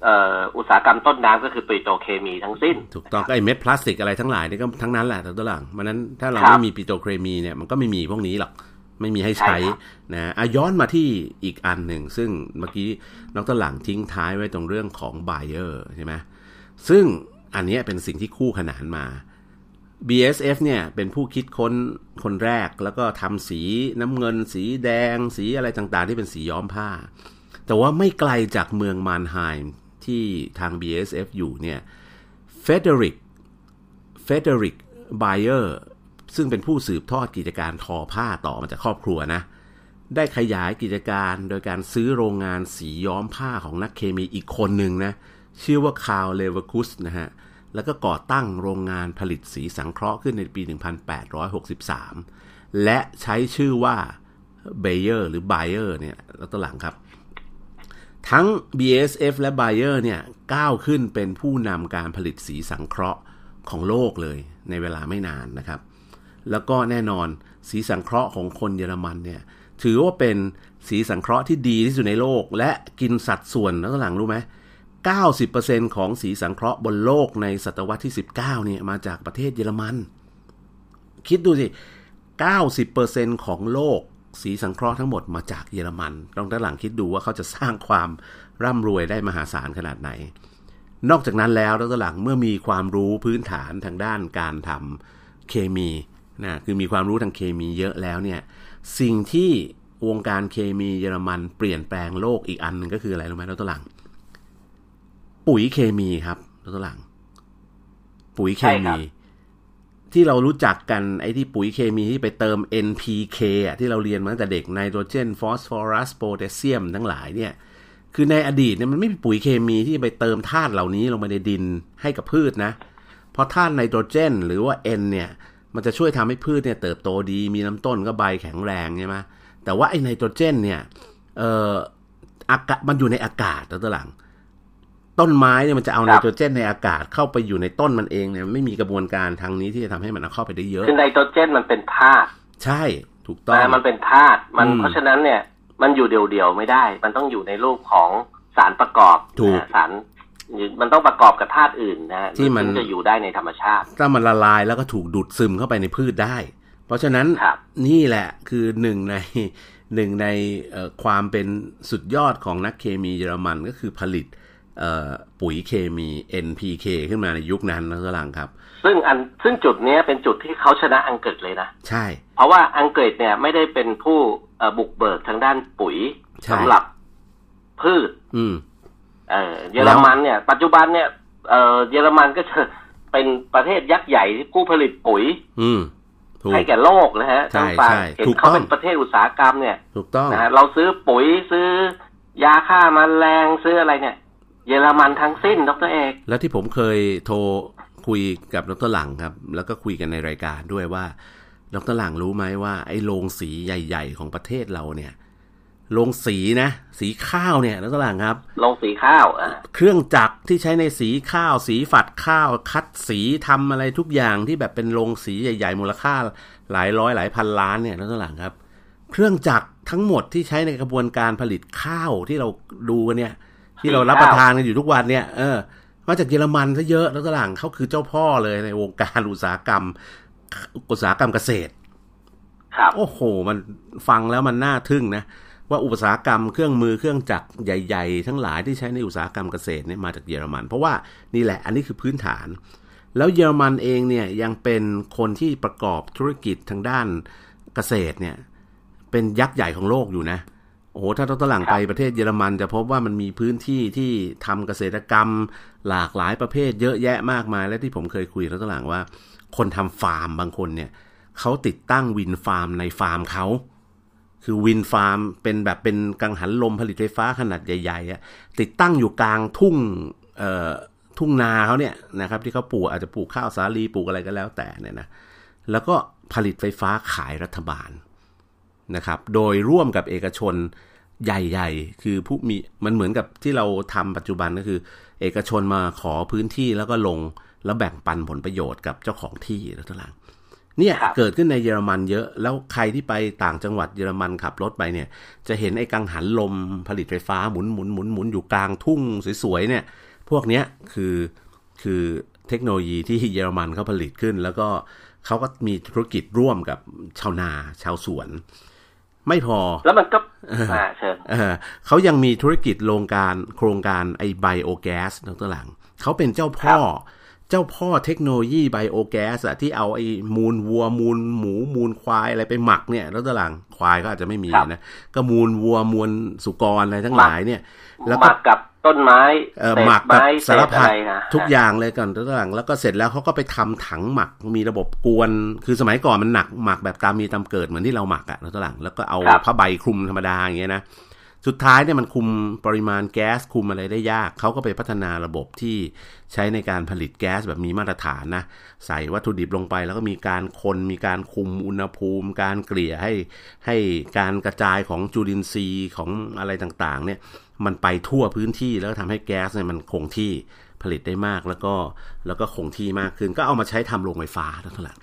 อ่ออุตสาหกรรมต้นน้ำก็คือปิโตรเคมีทั้งสิ้น ถูกต้องก็ไอเม็ดพลาสติกอะไรทั้งหลายนี่ก็ทั้งนั้นแหละตัวหลังมันนั้นถ้าเราครับไม่มีปิโตรเคมีเนี่ยมันก็ไม่มีพวกนี้หรอกไม่มีให้ใช้ใช่ครับนะอะย้อนมาที่อีกอันหนึ่ง ซึ่งเมื่อกี้น้องตวหลังทิ้งท้ายไว้ตรงเรื่องของไบเออร์ใช่ไหมซึ่งอันเนี้ยเป็นสิ่งที่คู่ขนานมา BSF เนี่ยเป็นผู้คิดค้นคนแรกแล้วก็ทำสีน้ำเงิน สีแดง สีอะไรต่างๆ ที่เป็นสีย้อมผ้า แต่ว่าไม่ไกลจากเมืองมานไฮม์ ที่ทาง BASF อยู่เนี่ยเฟเดริกเฟเดริกไบเออร์ซึ่งเป็นผู้สืบทอดกิจการทอผ้าต่อมาจากครอบครัวนะ ได้ขยายกิจการโดยการซื้อโรงงานสีย้อมผ้าของนักเคมีอีกคนหนึ่งนะ ชื่อว่าคาร์เลเวอร์คุสนะฮะ แล้วก็ก่อตั้งโรงงานผลิตสีสังเคราะห์ขึ้นในปี 1863 และใช้ชื่อว่าเบเยอร์หรือ b บเออร์เนี่ยแล้วตัวหลังครับ ทั้ง B.S.F และ Bayer เนี่ยก้าวขึ้นเป็นผู้นำการผลิตสีสังเคราะห์ของโลกเลยในเวลาไม่นานนะครับ แล้วก็แน่นอนสีสังเคราะห์ของคนเยอรมันเนี่ยถือว่าเป็นสีสังเคราะห์ที่ดีที่สุดในโลก และกินสัดส่วนแล้วหลังรู้ไหม90%ของสีสังเคราะห์บนโลกในศตวรรษที่ 19เนี่ยมาจากประเทศเยอรมัน คิดดูสิ 90%ของโลก สีสังเคราะห์ทั้งหมดมาจากเยอรมันลองด้านหลังคิดดูว่าเขาจะสร้างความร่ำรวยได้มหาศาลขนาดไหน นอกจากนั้นแล้วด้านหลังเมื่อมีความรู้พื้นฐานทางด้านการทำเคมีนะคือมีความรู้ทางเคมีเยอะแล้วเนี่ยสิ่งที่วงการเคมีเยอรมันเปลี่ยนแปลงโลกอีกอันหนึ่งก็คืออะไรรู้ไหมดรหลัง ปุ๋ยเคมีครับดรหลัง ปุ๋ยเคมี ที่เรารู้จักกันไอ้ที่ปุ๋ยเคมีที่ไปเติม NPK อะที่เราเรียนมาตั้งแต่เด็กไนโตรเจนฟอสฟอรัสโพแทสเซียมทั้งหลายเนี่ย คือในอดีตเนี่ยมันไม่มีปุ๋ยเคมีที่ไปเติมธาตุเหล่านี้ลงไปในดินให้กับพืชนะ เพราะธาตุไนโตรเจน หรือว่า N เนี่ยมันจะช่วยทำให้พืชเนี่ยเติบโตดี มีลำต้นก็ใบแข็งแรงใช่ไหมแต่ว่าไอ้ไนโตรเจนเนี่ยเอ่ออากาศมันอยู่ในอากาศตัวหลัง ต้นไม้เนี่ยมันจะเอาไนโตรเจนในอากาศเข้าไปอยู่ในต้นมันเองเนี่ยไม่มีกระบวนการทางนี้ที่จะทำให้มันเอาเข้าไปได้เยอะคือไนโตรเจนมันเป็นธาตุใช่ถูกต้องนะมันเป็นธาตุมันอืมเพราะฉะนั้นเนี่ยมันอยู่เดี่ยวๆไม่ได้ มันต้องอยู่ในรูปของสารประกอบถูกนะสารมันต้องประกอบกับธาตุอื่นนะฮะที่มันถึงจะอยู่ได้ในธรรมชาติ ถ้ามันละลายแล้วก็ถูกดูดซึมเข้าไปในพืชได้ เพราะฉะนั้นครับนี่แหละคือหนึ่งในหนึ่งในเอ่อความเป็นสุดยอดของนักเคมีเยอรมันก็คือผลิตเอ่อ ปุ๋ยเคมี NPK ขึ้นมาในยุคนั้นนะสลังครับ ซึ่งอันซึ่งจุดเนี้ยเป็นจุดที่เขาชนะอังกฤษเลยนะ ใช่ เพราะว่าอังกฤษเนี่ยไม่ได้เป็นผู้เอ่อบุกเบิกทางด้านปุ๋ยใช่สำหรับพืช อืมเอ่อเยอรมันเนี่ย ปัจจุบันเนี่ยเอ่อเยอรมันก็จะเป็นประเทศยักษ์ใหญ่ที่ผู้ผลิตปุ๋ย อืมถูกให้แก่โลกนะฮะใช่ท่านฟังใช่เห็นถูกเขาต้องเป็นประเทศอุตสาหกรรมเนี่ย ถูกต้องนะฮะเราซื้อปุ๋ยซื้อยาฆ่าแมลงซื้ออะไรเนี่ย เยอรมันทั้งสิ้นดรเอก แล้วที่ผมเคยโทรคุยกับดรหลังครับ แล้วก็คุยกันในรายการด้วยว่าดรหลังรู้ไหมว่าไอ้โรงสีใหญ่ ๆ ของประเทศเราเนี่ยโรงสีนะ สีข้าวเนี่ยดรหลังครับลงสีข้าวอะเครื่องจักรที่ใช้ในสีข้าว สีฝัดข้าว คัดสีทำอะไรทุกอย่างที่แบบเป็นโรงสีใหญ่ๆมูลค่า หลายร้อยหลายพันล้านเนี่ยดรหลังครับ เครื่องจักรทั้งหมดที่ใช้ในกระบวนการผลิตข้าวที่เราดูกันเนี่ย ที่เรารับประทานกันอยู่ทุกวันเนี่ยเออมาจากเยอรมันซะเยอะแล้วก็หลังเขาคือเจ้าพ่อเลยในวงการอุตสาหกรรม อุตสาหกรรมเกษตร ครับ โอ้โห มันฟังแล้วมันน่าทึ่งนะว่าอุตสาหกรรมเครื่องมือเครื่องจักรใหญ่ ๆ ทั้งหลายที่ใช้ในอุตสาหกรรมเกษตรเนี่ยมาจากเยอรมัน เพราะว่านี่แหละอันนี้คือพื้นฐาน แล้วเยอรมันเองเนี่ยยังเป็นคนที่ประกอบธุรกิจทางด้านเกษตรเนี่ย เป็นยักษ์ใหญ่ของโลกอยู่นะ โอ้โหถ้าต้องตหลังไปประเทศเยอรมันจะพบว่ามันมีพื้นที่ที่ทำเกษตรกรรม หลากหลายประเภทเยอะแยะมากมาย และที่ผมเคยคุยแล้วตหลังว่า คนทำฟาร์มบางคนเนี่ยเขาติดตั้งวินฟาร์มในฟาร์มเขาคือวินฟาร์มเป็นแบบเป็นกังหันลมผลิตไฟฟ้าขนาดใหญ่ๆอะติดตั้งอยู่กลางทุ่งเอ่อทุ่งนาเขาเนี่ยนะครับที่เขาปลูกอาจจะปลูกข้าวสาลีปลูกอะไรก็แล้วแต่เนี่ยนะแล้วก็ผลิตไฟฟ้าขายรัฐบาล นะครับโดยร่วมกับเอกชนใหญ่ๆ คือผู้มีมันเหมือนกับที่เราทำปัจจุบันก็คือ เอกชนมาขอพื้นที่แล้วก็ลงแล้วแบ่งปันผลประโยชน์กับเจ้าของที่แล้วต่างเนี่ยครับเกิดขึ้นในเยอรมันเยอะ แล้วใครที่ไปต่างจังหวัดเยอรมันขับรถไปเนี่ย จะเห็นไอ้กังหันลมผลิตไฟฟ้าหมุนหมุนหมุนหมุนอยู่กลางทุ่งสวยๆเนี่ย พวกเนี้ยคือคือเทคโนโลยีที่เยอรมันเขาผลิตขึ้น แล้วก็เขาก็มีธุรกิจร่วมกับชาวนาชาวสวน ไม่พอ แล้วมันก็อ่าเชิญเออเขายังมีธุรกิจโรงการโครงการไอไบโอแก๊สดรหลัง เขาเป็นเจ้าพ่อ เจ้าพ่อเทคโนโลยีไบโอแก๊สอะที่เอาไอ้มูลวัวมูลหมูมูลควายอะไรไปหมักเนี่ยดรหลังควายก็อาจจะไม่มีครับนะ ก็มูลวัวมูลสุกรอะไรทั้งหลายเนี่ย แล้วหก็มักกับต้นไม้เอ่อศษหมักกับไม้สารพัดเศษอะไนะทุกอย่างเลยก่อนตัวหลังแล้วก็เสร็จแล้วเขาก็ไปทำถังหมักมีระบบกวน คือสมัยก่อนมันหนักหมักแบบตามมีตามเกิดเหมือนที่เราหมักอะตัวหลังแล้วก็เอาผ้าใบคลุมธรรมดาอย่างเงี้ยนะสุดท้ายเนี่ยมันคุมปริมาณแก๊สคุมอะไรได้ยาก เขาก็ไปพัฒนาระบบที่ใช้ในการผลิตแก๊สแบบมีมาตรฐานนะ ใส่วัตถุดิบลงไปแล้วก็มีการคนมีการคุมอุณหภูมิ การเกลี่ยให้ให้การกระจายของจุลินทรีย์ของอะไรต่างๆ เนี่ย มันไปทั่วพื้นที่แล้วก็ทำให้แก๊สเนี่ยมันคงที่ผลิตได้มากแล้วก็แล้วก็คงที่มากขึ้น ก็เอามาใช้ทำโรงไฟฟ้าเท่าไหร่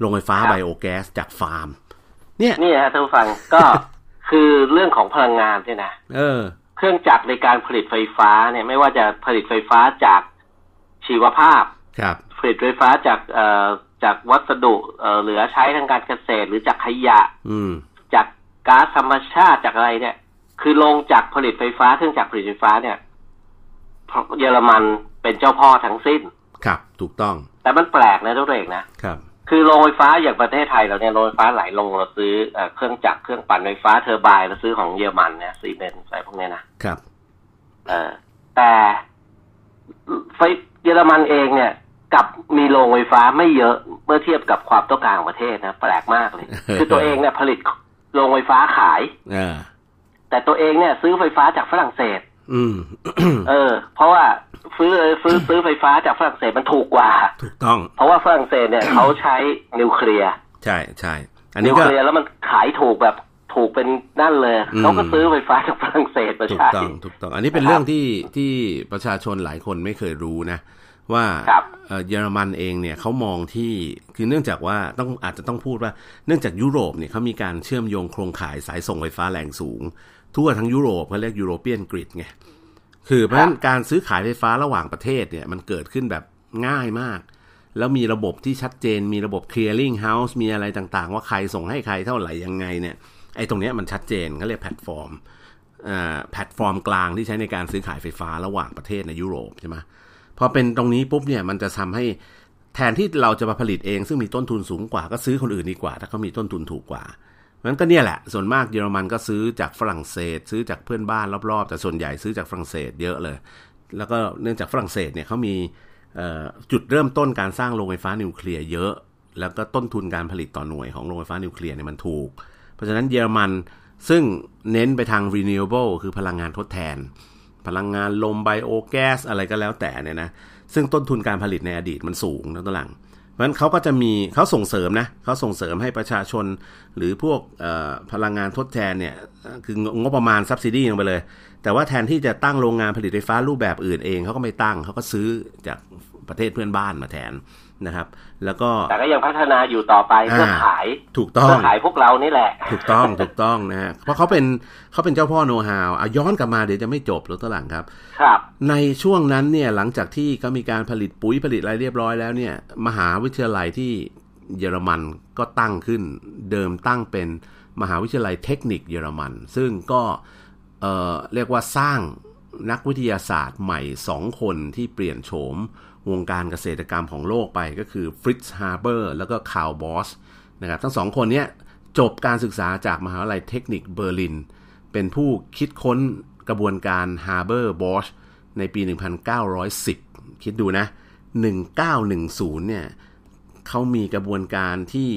โรงไฟฟ้าครับไบโอแก๊สจากฟาร์ม เนี่ยนี่ฮะท่านผู้ฟังก็คือเรื่องของพลังงานเนี่ยนะเออ เครื่องจักรในการผลิตไฟฟ้าเนี่ย ไม่ว่าจะผลิตไฟฟ้าจากชีวภาพครับผลิตไฟฟ้าจากเอ่อจากวัสดุเอ่อเหลือใช้ทางการเกษตรหรือจากขยะ อืมจากก๊าซธรรมชาติจากอะไรเนี่ย คือโรงจักรผลิตไฟฟ้าเครื่องจักรผลิตไฟฟ้าเนี่ยเยอรมันเป็นเจ้าพ่อทั้งสิ้น ครับ ถูกต้อง แต่มันแปลกนะทุกเอกนะครับ คือโรงไฟฟ้าอย่างประเทศไทยเราเนี่ยโรงไฟฟ้าหลายโรงเราซื้อเครื่องจักรเครื่องปั่นไฟฟ้า turbine เราซื้อของเยอรมันเนี่ย Siemens อะไรพวกนี้นะครับ เออแต่ไฟเยอรมันเองเนี่ยกลับมีโรงไฟฟ้าไม่เยอะเมื่อเทียบกับความต้องการของประเทศนะ แปลกมากเลย คือตัวเองเนี่ยผลิตโรงไฟฟ้าขาย แต่ตัวเองเนี่ย ซื้อไฟฟ้าจากฝรั่งเศส อืม เออ เพราะว่าซื้อซื้อซื้อไฟฟ้าจากฝรั่งเศสมันถูกกว่า ถูกต้อง เพราะว่าฝรั่งเศสเนี่ยเขาใช้นิวเคลียร์ใช่ใช่อันนี้นิวเคลียร์แล้วมันขายถูกแบบถูกเป็นนั่นเลยเขาก็ซื้อไฟฟ้าจากฝรั่งเศสมาใช้ถูกต้องถูกต้อง อันนี้เป็นเรื่องที่ที่ประชาชนหลายคนไม่เคยรู้นะ ว่าเยอรมันเองเนี่ยเขามองที่คือเนื่องจากว่าต้องอาจจะต้องพูดว่า เนื่องจากยุโรปเนี่ยเขามีการเชื่อมโยงโครงข่ายสายส่งไฟฟ้าแรงสูง ทั่วทั้งยุโรปเขาเรียก European grid ไงคือเพราะฉะนั้นการซื้อขายไฟฟ้าระหว่างประเทศเนี่ยมันเกิดขึ้นแบบง่ายมาก แล้วมีระบบที่ชัดเจน มีระบบ clearing house มีอะไรต่างๆ ว่าใครส่งให้ใครเท่าไหร่ยังไงเนี่ยไอ้ตรงนี้มันชัดเจนเขาเรียกแพลตฟอร์มแพลตฟอร์มกลางที่ใช้ในการซื้อขายไฟฟ้าระหว่างประเทศในยุโรปใช่ไหมพอเป็นตรงนี้ปุ๊บเนี่ยมันจะทำให้แทนที่เราจะมาผลิตเอง ซึ่งมีต้นทุนสูงกว่าก็ซื้อคนอื่นดีกว่า ถ้าเขามีต้นทุนถูกกว่า นั้นก็เนี่ยแหละ ส่วนมากเยอรมันก็ซื้อจากฝรั่งเศส ซื้อจากเพื่อนบ้านรอบๆ แต่ส่วนใหญ่ซื้อจากฝรั่งเศสเยอะเลย แล้วก็เนื่องจากฝรั่งเศสเนี่ยเขามีจุดเริ่มต้นการสร้างโรงไฟฟ้านิวเคลียร์เยอะ แล้วก็ต้นทุนการผลิตต่อหน่วยของโรงไฟฟ้านิวเคลียร์เนี่ยมันถูก เพราะฉะนั้นเยอรมันซึ่งเน้นไปทาง renewable คือพลังงานทดแทน พลังงานลมไบโอแก๊สอะไรก็แล้วแต่เนี่ยนะ ซึ่งต้นทุนการผลิตในอดีตมันสูงนะตัวหลัง ราะฉะนั้นเขาก็จะมีเขาส่งเสริมนะเขาส่งเสริมให้ประชาชน หรือพวกพลังงานทดแทนเนี่ยคืองบประมาณส ubsidy ลงไปเลย แต่ว่าแทนที่จะตั้งโรงงานผลิตไฟฟ้ารูปแบบอื่นเองเขาก็ไม่ตั้งเขาก็ซื้อจากประเทศเพื่อนบ้านมาแทน นะครับ แล้วก็แต่ก็ยังพัฒนาอยู่ต่อไปเพื่อขายถูกต้องเพื่อขายพวกเรานี่แหละ ถูกต้องถูกต้องนะฮะเพราะเขาเป็นเขาเป็นเจ้าพ่อโน้ตฮาวเอาย้อนกลับมาเดี๋ยวจะไม่จบหรือตัวหลังครับ ครับ ในช่วงนั้นเนี่ยหลังจากที่เขามีการผลิตปุ๋ยผลิตอะไรเรียบร้อยแล้วเนี่ย มหาวิทยาลัยที่เยอรมันก็ตั้งขึ้น เดิมตั้งเป็นมหาวิทยาลัยเทคนิคเยอรมัน ซึ่งก็เรียกว่าสร้างนักวิทยาศาสตร์ใหม่สองคนที่เปลี่ยนโฉม วงการเกษตรกรรมของโลกไปก็คือฟริตซ์ฮาร์เบอร์แล้วก็คาร์ลบอชนะครับทั้งสองคนนี้จบการศึกษาจากมหาวิทยาลัยเทคนิคเบอร์ลิน เป็นผู้คิดค้นกระบวนการฮาร์เบอร์บอชในปี 1910 คิดดูนะ 1910 เนี่ยเขามีกระบวนการที่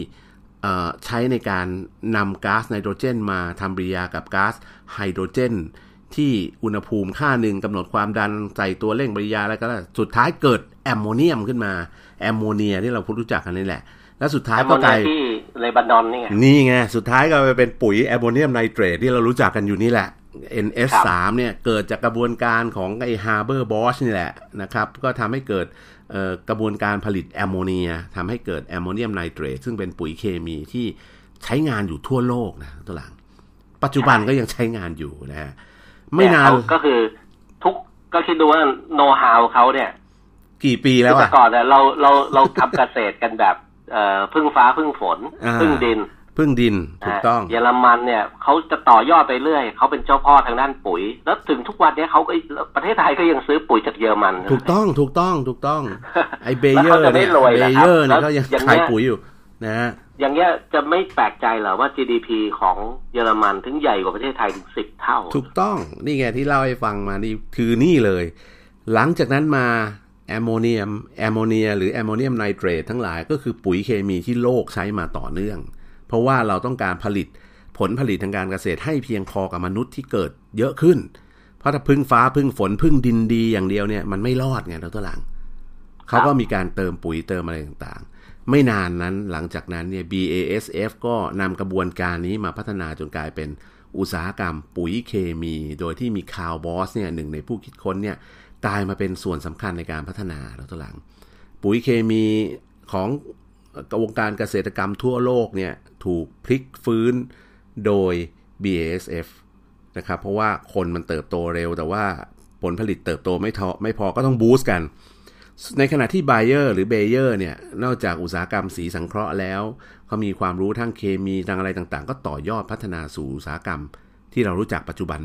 ใช้ในการนำก๊าซไนโตรเจนมาทำปฏิกิริยากับก๊าซไฮโดรเจน ที่อุณหภูมิค่าหนึ่งกำหนดความดันใส่ตัวเร่งปฏิกิริยาแล้วก็สุดท้ายเกิดแอมโมเนียขึ้นมาแอมโมเนียที่เราพูดรู้จักกันนี่แหละ แล้วสุดท้ายก็กลายที่เลบานอนนี่ไงนี่ไงสุดท้ายก็ไปเป็นปุ๋ยแอมโมเนียมไนเตรตที่เรารู้จักกันอยู่นี่แหละ NH3 เนี่ยเกิดจากกระบวนการของไอฮาร์เบอร์บอชนี่แหละนะครับ ก็ทำให้เกิดกระบวนการผลิตแอมโมเนียทำให้เกิดแอมโมเนียมไนเตรตซึ่งเป็นปุ๋ยเคมีที่ใช้งานอยู่ทั่วโลกนะตัวหลัง ปัจจุบันก็ยังใช้งานอยู่นะฮะ ไม่นานก็คือ ทุกก็คิดดูว่าโน้ตฮาวเขาเนี่ย กี่ปีแล้วอะก่อนเนี่ยเราเราเราทำเกษตรกันแบบเอ่อพึ่งฟ้าพึ่งฝนพึ่งดินพึ่งดินถูกต้องเยอรมันเนี่ยเขาจะต่อยอดไปเรื่อยเขาเป็นเจ้าพ่อทางด้านปุ๋ย แล้วถึงทุกวันนี้เขาก็ประเทศไทยก็ยังซื้อปุ๋ยจากเยอรมัน ถูกต้องถูกต้องถูกต้องไอเบเยอร์เนี่ยเบเยอร์เนี่ยก็ยังขายปุ๋ยอยู่นะฮะ อย่างเงี้ยจะไม่แปลกใจเหรอว่า GDP ของเยอรมันถึงใหญ่กว่าประเทศไทยถึงสิบเท่า ถูกต้องนี่ไงที่เล่าให้ฟังมานี่คือนี่เลย หลังจากนั้นมาแอมโมเนียมแอมโมเนีย หรือแอมโมเนียมไนเตรตทั้งหลายก็คือปุ๋ยเคมีที่โลกใช้มาต่อเนื่อง เพราะว่าเราต้องการผลิตผลผลิตทางการเกษตรให้เพียงพอกับมนุษย์ที่เกิดเยอะขึ้น เพราะถ้าพึ่งฟ้าพึ่งฝนพึ่งดินดีอย่างเดียวเนี่ยมันไม่รอดไงเราตัวหลังเขาก็มีการเติมปุ๋ยเติมอะไรต่าง ไม่นานนั้นหลังจากนั้นเนี่ย BASF ก็นำกระบวนการนี้มาพัฒนาจนกลายเป็นอุตสาหกรรมปุ๋ยเคมี โดยที่มีคาร์บอสเนี่ยหนึ่งในผู้คิดค้นเนี่ยกลายมาเป็นส่วนสำคัญในการพัฒนาแล้วตัวหลัง ปุ๋ยเคมีของกวงการเกษตรกรรมทั่วโลกเนี่ยถูกพลิกฟื้นโดย BASF นะครับเพราะว่าคนมันเติบโตเร็วแต่ว่าผลผลิตเติบโตไม่ทอไม่พอก็ต้องบูสต์กัน ในขณะที่ไบเออร์หรือเบเยอร์เนี่ย นอกจากอุตสาหกรรมสีสังเคราะห์แล้วเขามีความรู้ทั้งเคมีทางอะไรต่างๆ ก็ต่อยอดพัฒนาสู่อุตสาหกรรม ที่เรารู้จักปัจจุบัน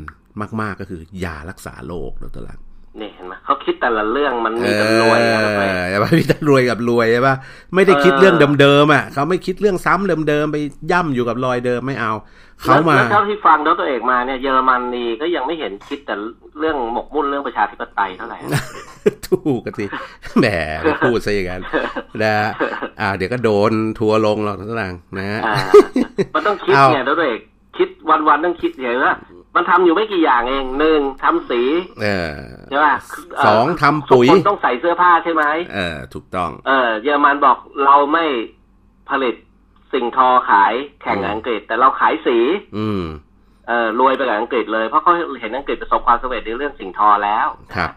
มาก ๆ ก็คือยารักษาโรคดรลังนี่เห็นไหมเขาคิดแต่ละเรื่องมันมีแต่รวยนะไปใช่ปะมีแต่รวยกับรวยใช่ปะไม่ได้คิดเรื่องเดิมๆอะเขาไม่คิดเรื่องซ้ำเดิมๆไปย่ำอยู่กับรอยเดิมไม่เอาเขามาแล้วเท่าที่ฟังดรเอกมาเนี่ยเยอรมนีก็ยังไม่เห็นคิดแต่เรื่องหมกมุ่นเรื่องประชาธิปไตยเท่าไหร่ ถูกกันสิแหมพูดซะอย่างนั้นนะอ่า เดี๋ยวก็โดนทัวร์ลงหรอกทั้งหลังนะฮะอ่ามันต้องคิดไงดรเอกคิดวันๆต้องคิดอย่างว่ามันทำอยู่ไม่กี่อย่างเองหนึ่งทำสีเออใช่ป่ะเสองทำปุ๋ยทุกคนต้องใส่เสื้อผ้าใช่ไหมเออ ถูกต้อง เออเยอรมันบอกเราไม่ผลิตสิ่งทอขายแข่งกับอังกฤษ แต่เราขายสี อืมเออรวยไปกับอังกฤษเลยเพราะเขาเห็นอังกฤษประสบความสำเร็จในเรื่องสิ่งทอแล้วครับ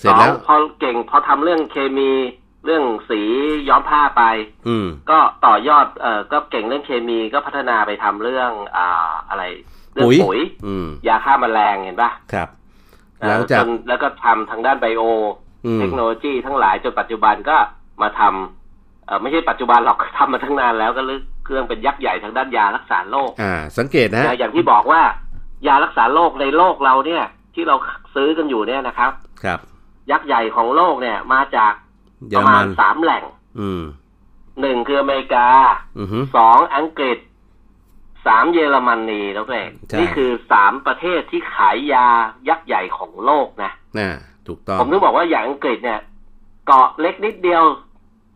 เสสร็จองแล้วพอเก่งพอทำเรื่องเคมีเรื่องสีย้อมผ้าไป อืม ก็ต่อยอดเออก็เก่งเรื่องเคมีก็พัฒนาไปทำเรื่องอ่าอะไรเรื่องปุ๋ยปุ๋ยอืมยาฆ่าแมลงเห็นปะครับเอ่อหลังจากจนแล้วก็ทำทางด้านไบโออืมเทคโนโลยีทั้งหลายจนปัจจุบันก็มาทำเออไม่ใช่ปัจจุบันหรอกทำมาทั้งนานแล้วก็เรื่องเครื่องเป็นยักษ์ใหญ่ทางด้านยารักษาโรคอ่า สังเกตนะนะอย่างที่บอกว่า ยารักษาโรคในโลกเราเนี่ย ที่เราซื้อกันอยู่เนี่ยนะครับ ครับ ยักษ์ใหญ่ของโลกเนี่ย มาจากเยปอระรมามัณนสามแหล่งอืมหนึ่งคืออเมริกาอือฮึสองอังกฤษสามเยอรมนีแล้วเองใช่นี่คือสามประเทศที่ขายยายักษ์ใหญ่ของโลกนะน่าถูกต้องผมนึกบอกว่าอย่างอังกฤษเนี่ย เกาะเล็กนิดเดียว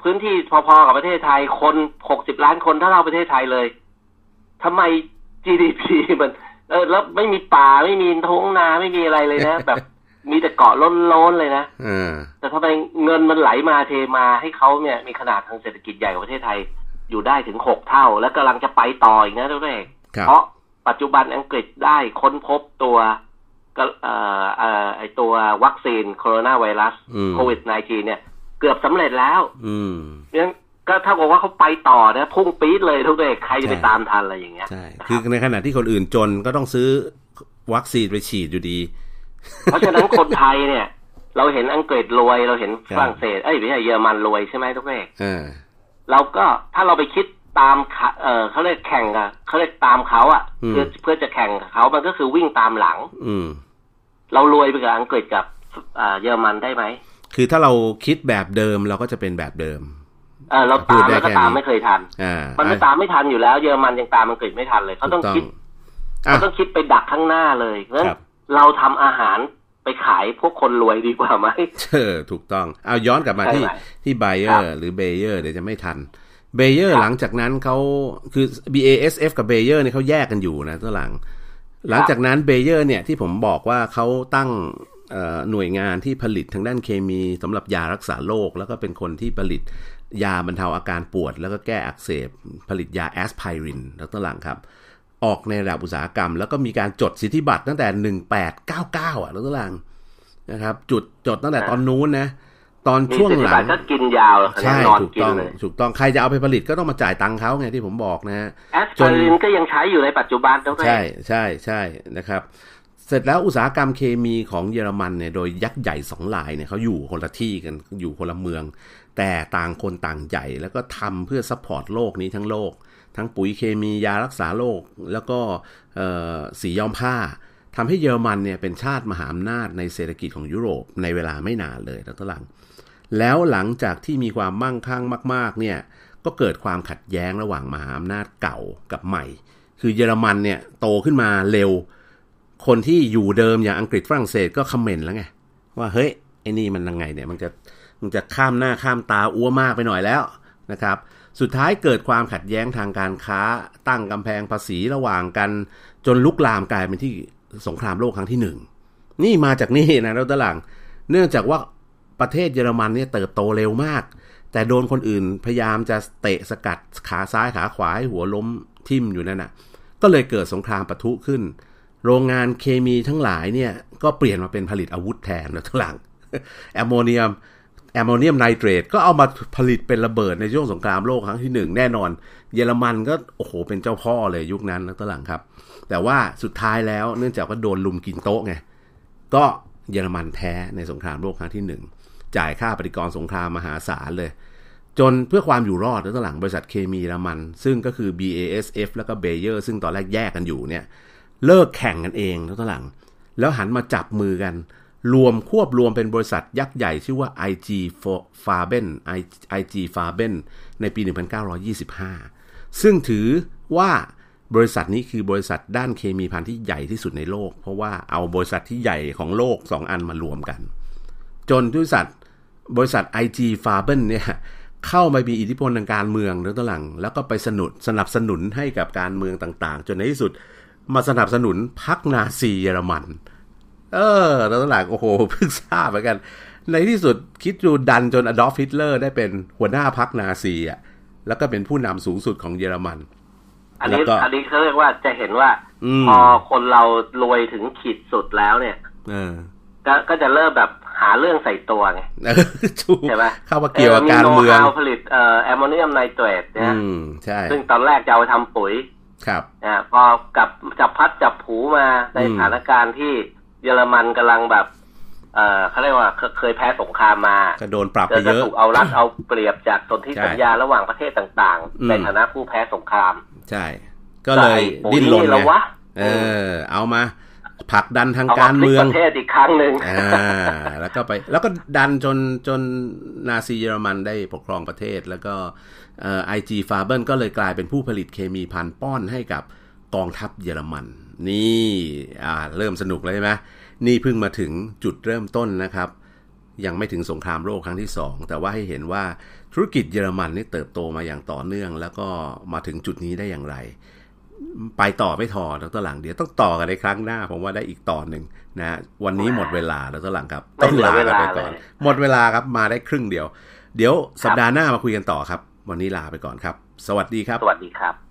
พื้นที่พอๆกับประเทศไทยคนหกสิบล้านคนเท่าเราประเทศไทยเลยทำไม GDP มัน เออแล้วไม่มีป่าไม่มีท้องนาไม่มีอะไรเลยนะ แบบ มีแต่เกาะล้นๆเลยนะเออแต่ทำไมเงินมันไหลมาเทมาให้เขาเนี่ยมีขนาดทางเศรษฐกิจใหญ่กว่าประเทศไทยอยู่ได้ถึงหกเท่า แล้วกำลังจะไปต่ออีกนะทุกท่านครับเพราะปัจจุบันอังกฤษได้ค้นพบตัวก็เอ่อเอ่อไอตัววัคซีนโคโรนาไวรัสอืมโควิด -19 เนี่ย เกือบสำเร็จแล้ว อืมเพราะฉะนั้นก็เท่ากับว่าเขาไปต่อนะพุ่งปี๊ดเลยทุกท่านใครจะไปใช่ตามทันอะไรอย่างเงี้ยใช่นะคือในขณะที่คนอื่นจนก็ต้องซื้อวัคซีนไปฉีดอยู่ดี เพราะฉะนั้นคนไทยเนี่ย เราเห็นอังกฤษรวย เราเห็นคฝรับรั่งเศสเอ้ยไม่ใช่เยอรมันรวยใช่ไหมทุกท่านเออเราก็ถ้าเราไปคิดตามเขาเออเขาเรียกแข่งอะเขาเรียกตามเขาอะอืมเพื่อเพื่อจะแข่งกับเขามันก็คือวิ่งตามหลัง อืมเรารวยไปกับอังกฤษกับอ่าเยอรมันได้ไหมคือถ้าเราคิดแบบเดิมเราก็จะเป็นแบบเดิมเออเราพูดตามได้แล้วก็แค่ตามนี้ไม่เคยทันอ่ามันไม่ตามไม่ทันอยู่แล้ว เยอรมันยังตามอังกฤษไม่ทันเลยเขาต้องคิดอะเขาต้องคิดไปดักข้างหน้าเลยเพราะฉะนั้นครับ เราทำอาหารไปขายพวกคนรวยดีกว่าไหมเออถูกต้อง เอาย้อนกลับมาใช่ที่ไหมที่ไบเออร์ครับหรือเบเยอร์เดี๋ยวจะไม่ทันเบเยอร์ครับหลังจากนั้นเขาคือ BASF กับเบเยอร์เนี่ยเขาแยกกันอยู่นะตัวหลัง หลังจากนั้นเบเยอร์เนี่ยที่ผมบอกว่าเขาตั้งเอ่อหน่วยงานที่ผลิตทางด้านเคมีสำหรับยารักษาโรคแล้วก็เป็นคนที่ผลิตยาบรรเทาอาการปวด แล้วก็แก้อักเสบ ผลิตยาแอสไพรินแล้วตัวหลังครับ ออกในระดับอุตสาหกรรม แล้วก็มีการจดสิทธิบัตรตั้งแต่ 1899 อะแล้วตัวหลังนะครับ จุดจดตั้งแต่ตอนนู้นนะ ตอนมีสิทธิบัตรช่วงหลับัตงก็กินยาวเลยใช่นอนถูกกินต้องเลยถูกต้องใครจะเอาไปผลิตก็ต้องมาจ่ายตังค์เขาไงที่ผมบอกนะฮะแอสไพรินก็ยังใช้อยู่ในปัจจุบันทุกท่านใช่ใช่ใช่นะครับ เสร็จแล้วอุตสาหกรรมเคมีของเยอรมันเนี่ยโดยยักษ์ใหญ่สองรายเนี่ยเขาอยู่คนละที่กันอยู่คนละเมือง แต่ต่างคนต่างใหญ่แล้วก็ทำเพื่อ support โลกนี้ทั้งโลก ทั้งปุ๋ยเคมียารักษาโรคแล้วก็สีย้อมผ้าทำให้เยอรมันเนี่ยเป็นชาติมหาอำนาจในเศรษฐกิจของยุโรปในเวลาไม่นานเลยแล้วหลัง แล้วหลังจากที่มีความมั่งคั่งมาก ๆ เนี่ยก็เกิดความขัดแย้งระหว่างมหาอำนาจเก่ากับใหม่ คือเยอรมันเนี่ยโตขึ้นมาเร็ว คนที่อยู่เดิมอย่างอังกฤษฝรั่งเศสก็คอมเมนต์แล้วไง ว่าเฮ้ยไอ้นี่มันยังไงเนี่ยมันจะมันจะข้ามหน้าข้ามตาอ้วมากไปหน่อยแล้วนะครับ สุดท้ายเกิดความขัดแย้งทางการค้า ตั้งกำแพงภาษีระหว่างกัน จนลุกลามกลายเป็นที่สงครามโลกครั้งที่หนึ่งนี่มาจากนี่นะเราตะลังเนื่องจากว่าประเทศเยอรมันเนี่ยเติบโตเร็วมาก แต่โดนคนอื่นพยายามจะเตะสกัดขาซ้ายขาขวาให้หัวล้มทิ่มอยู่นั่นน่ะ ก็เลยเกิดสงครามปะทุขึ้น โรงงานเคมีทั้งหลายเนี่ยก็เปลี่ยนมาเป็นผลิตอาวุธแทนแล้วทั้งหลังแอมโมเนียม แอมโมเนียมไนเตรตก็เอามาผลิตเป็นระเบิดในช่วงสงครามโลกครั้งที่หนึ่งแน่นอน เยอรมันก็โอ้โหเป็นเจ้าพ่อเลยยุคนั้นแล้วตั้งหลังครับ แต่ว่าสุดท้ายแล้วเนื่องจากว่าโดนลุมกินโต๊ะไงก็เยอรมันแพ้ในสงครามโลกครั้งที่หนึ่งจ่ายค่าปฏิกรสงครามมหาศาลเลย จนเพื่อความอยู่รอดแล้วตหลังบริษัทเคมีเยอรมัน ซึ่งก็คือ BASF แล้วก็ Bayer ซึ่งตอนแรกแยกกันอยู่เนี่ยเลิกแข่งกันเองแล้วตหลัง แล้วหันมาจับมือกัน รวมควบรวมเป็นบริษัทยักษ์ใหญ่ชื่อว่า IG Farben IG Farben ในปี 1925 ซึ่งถือว่าบริษัทนี้คือบริษัทด้านเคมีภัณฑ์ที่ใหญ่ที่สุดในโลก เพราะว่าเอาบริษัทที่ใหญ่ของโลก 2 อันมารวมกัน จนบริษัทบริษัท IG Farben เนี่ยเข้ามามีอิทธิพลทางการเมืองในตหลัง แล้วก็ไปสนุนสนับสนุนให้กับการเมืองต่างๆ จนในที่สุดมาสนับสนุนพรรคนาซีเยอรมัน เออแล้วตหลังโอ้โหเพิ่งทราบเหมือนกัน ในที่สุดคิดดูดันจนอดอล์ฟฮิตเลอร์ได้เป็นหัวหน้าพรรคนาซีอะแล้วก็เป็นผู้นำสูงสุดของเยอรมัน อันนี้อันนี้เขาเรียกว่าจะเห็นว่าพอคนเรารวยถึงขีดสุดแล้วเนี่ยเออก็ก็จะเริ่มแบบหาเรื่องใส่ตัวไงใช่ไหมเข้ามาเกี่ยวกับการเมืองผลิตเอ่อแอมโมเนียมไนเตรตเนี่ยใช่ ซึ่งตอนแรกจะเอาไปทำปุ๋ย ครับอ่าพอกับจับพลัดจับผลูมาในสถานการณ์ที่ เยอรมันกำลังแบบเอ่อเขาเรียกว่าเคยแพ้สงครามมาก็โดนปรับไปเยอะถูกเอารัดเอาเปรียบจากสนธิสัญญาระหว่างประเทศต่างๆ ในฐานะผู้แพ้สงคราม ใช่ ก็เลยดิ้นรนไงเออ เอามาผลักดันทางการเมืองประเทศอีกครั้งหนึ่งอ่า แล้วก็ไป แล้วก็ดันจนจนนาซีเยอรมันได้ปกครองประเทศ แล้วก็ไอจีฟาเบิลก็เลยกลายเป็นผู้ผลิตเคมีพันป้อนให้กับกองทัพเยอรมัน นี่อ่าเริ่มสนุกเลยใช่ไหมนี่เพิ่งมาถึงจุดเริ่มต้นนะครับ ยังไม่ถึงสงครามโลกครั้งที่สองแต่ว่าให้เห็นว่าธุรกิจเยอรมันนี่เติบโตมาอย่างต่อเนื่อง แล้วก็มาถึงจุดนี้ได้อย่างไร ไปต่อไม่ทอดรหลังเดี๋ยวต้องต่อกันในครั้งหน้าผมว่าได้อีกต่อหนึ่งนะวันนี้หมดเวลาดรหลังครับ ต้องลากันไปก่อน หมดเวลาครับมาได้ครึ่งเดียว เดี๋ยวสัปดาห์หน้ามาคุยกันต่อครับ วันนี้ลาไปก่อนครับ สวัสดีครับ สวัสดีครับ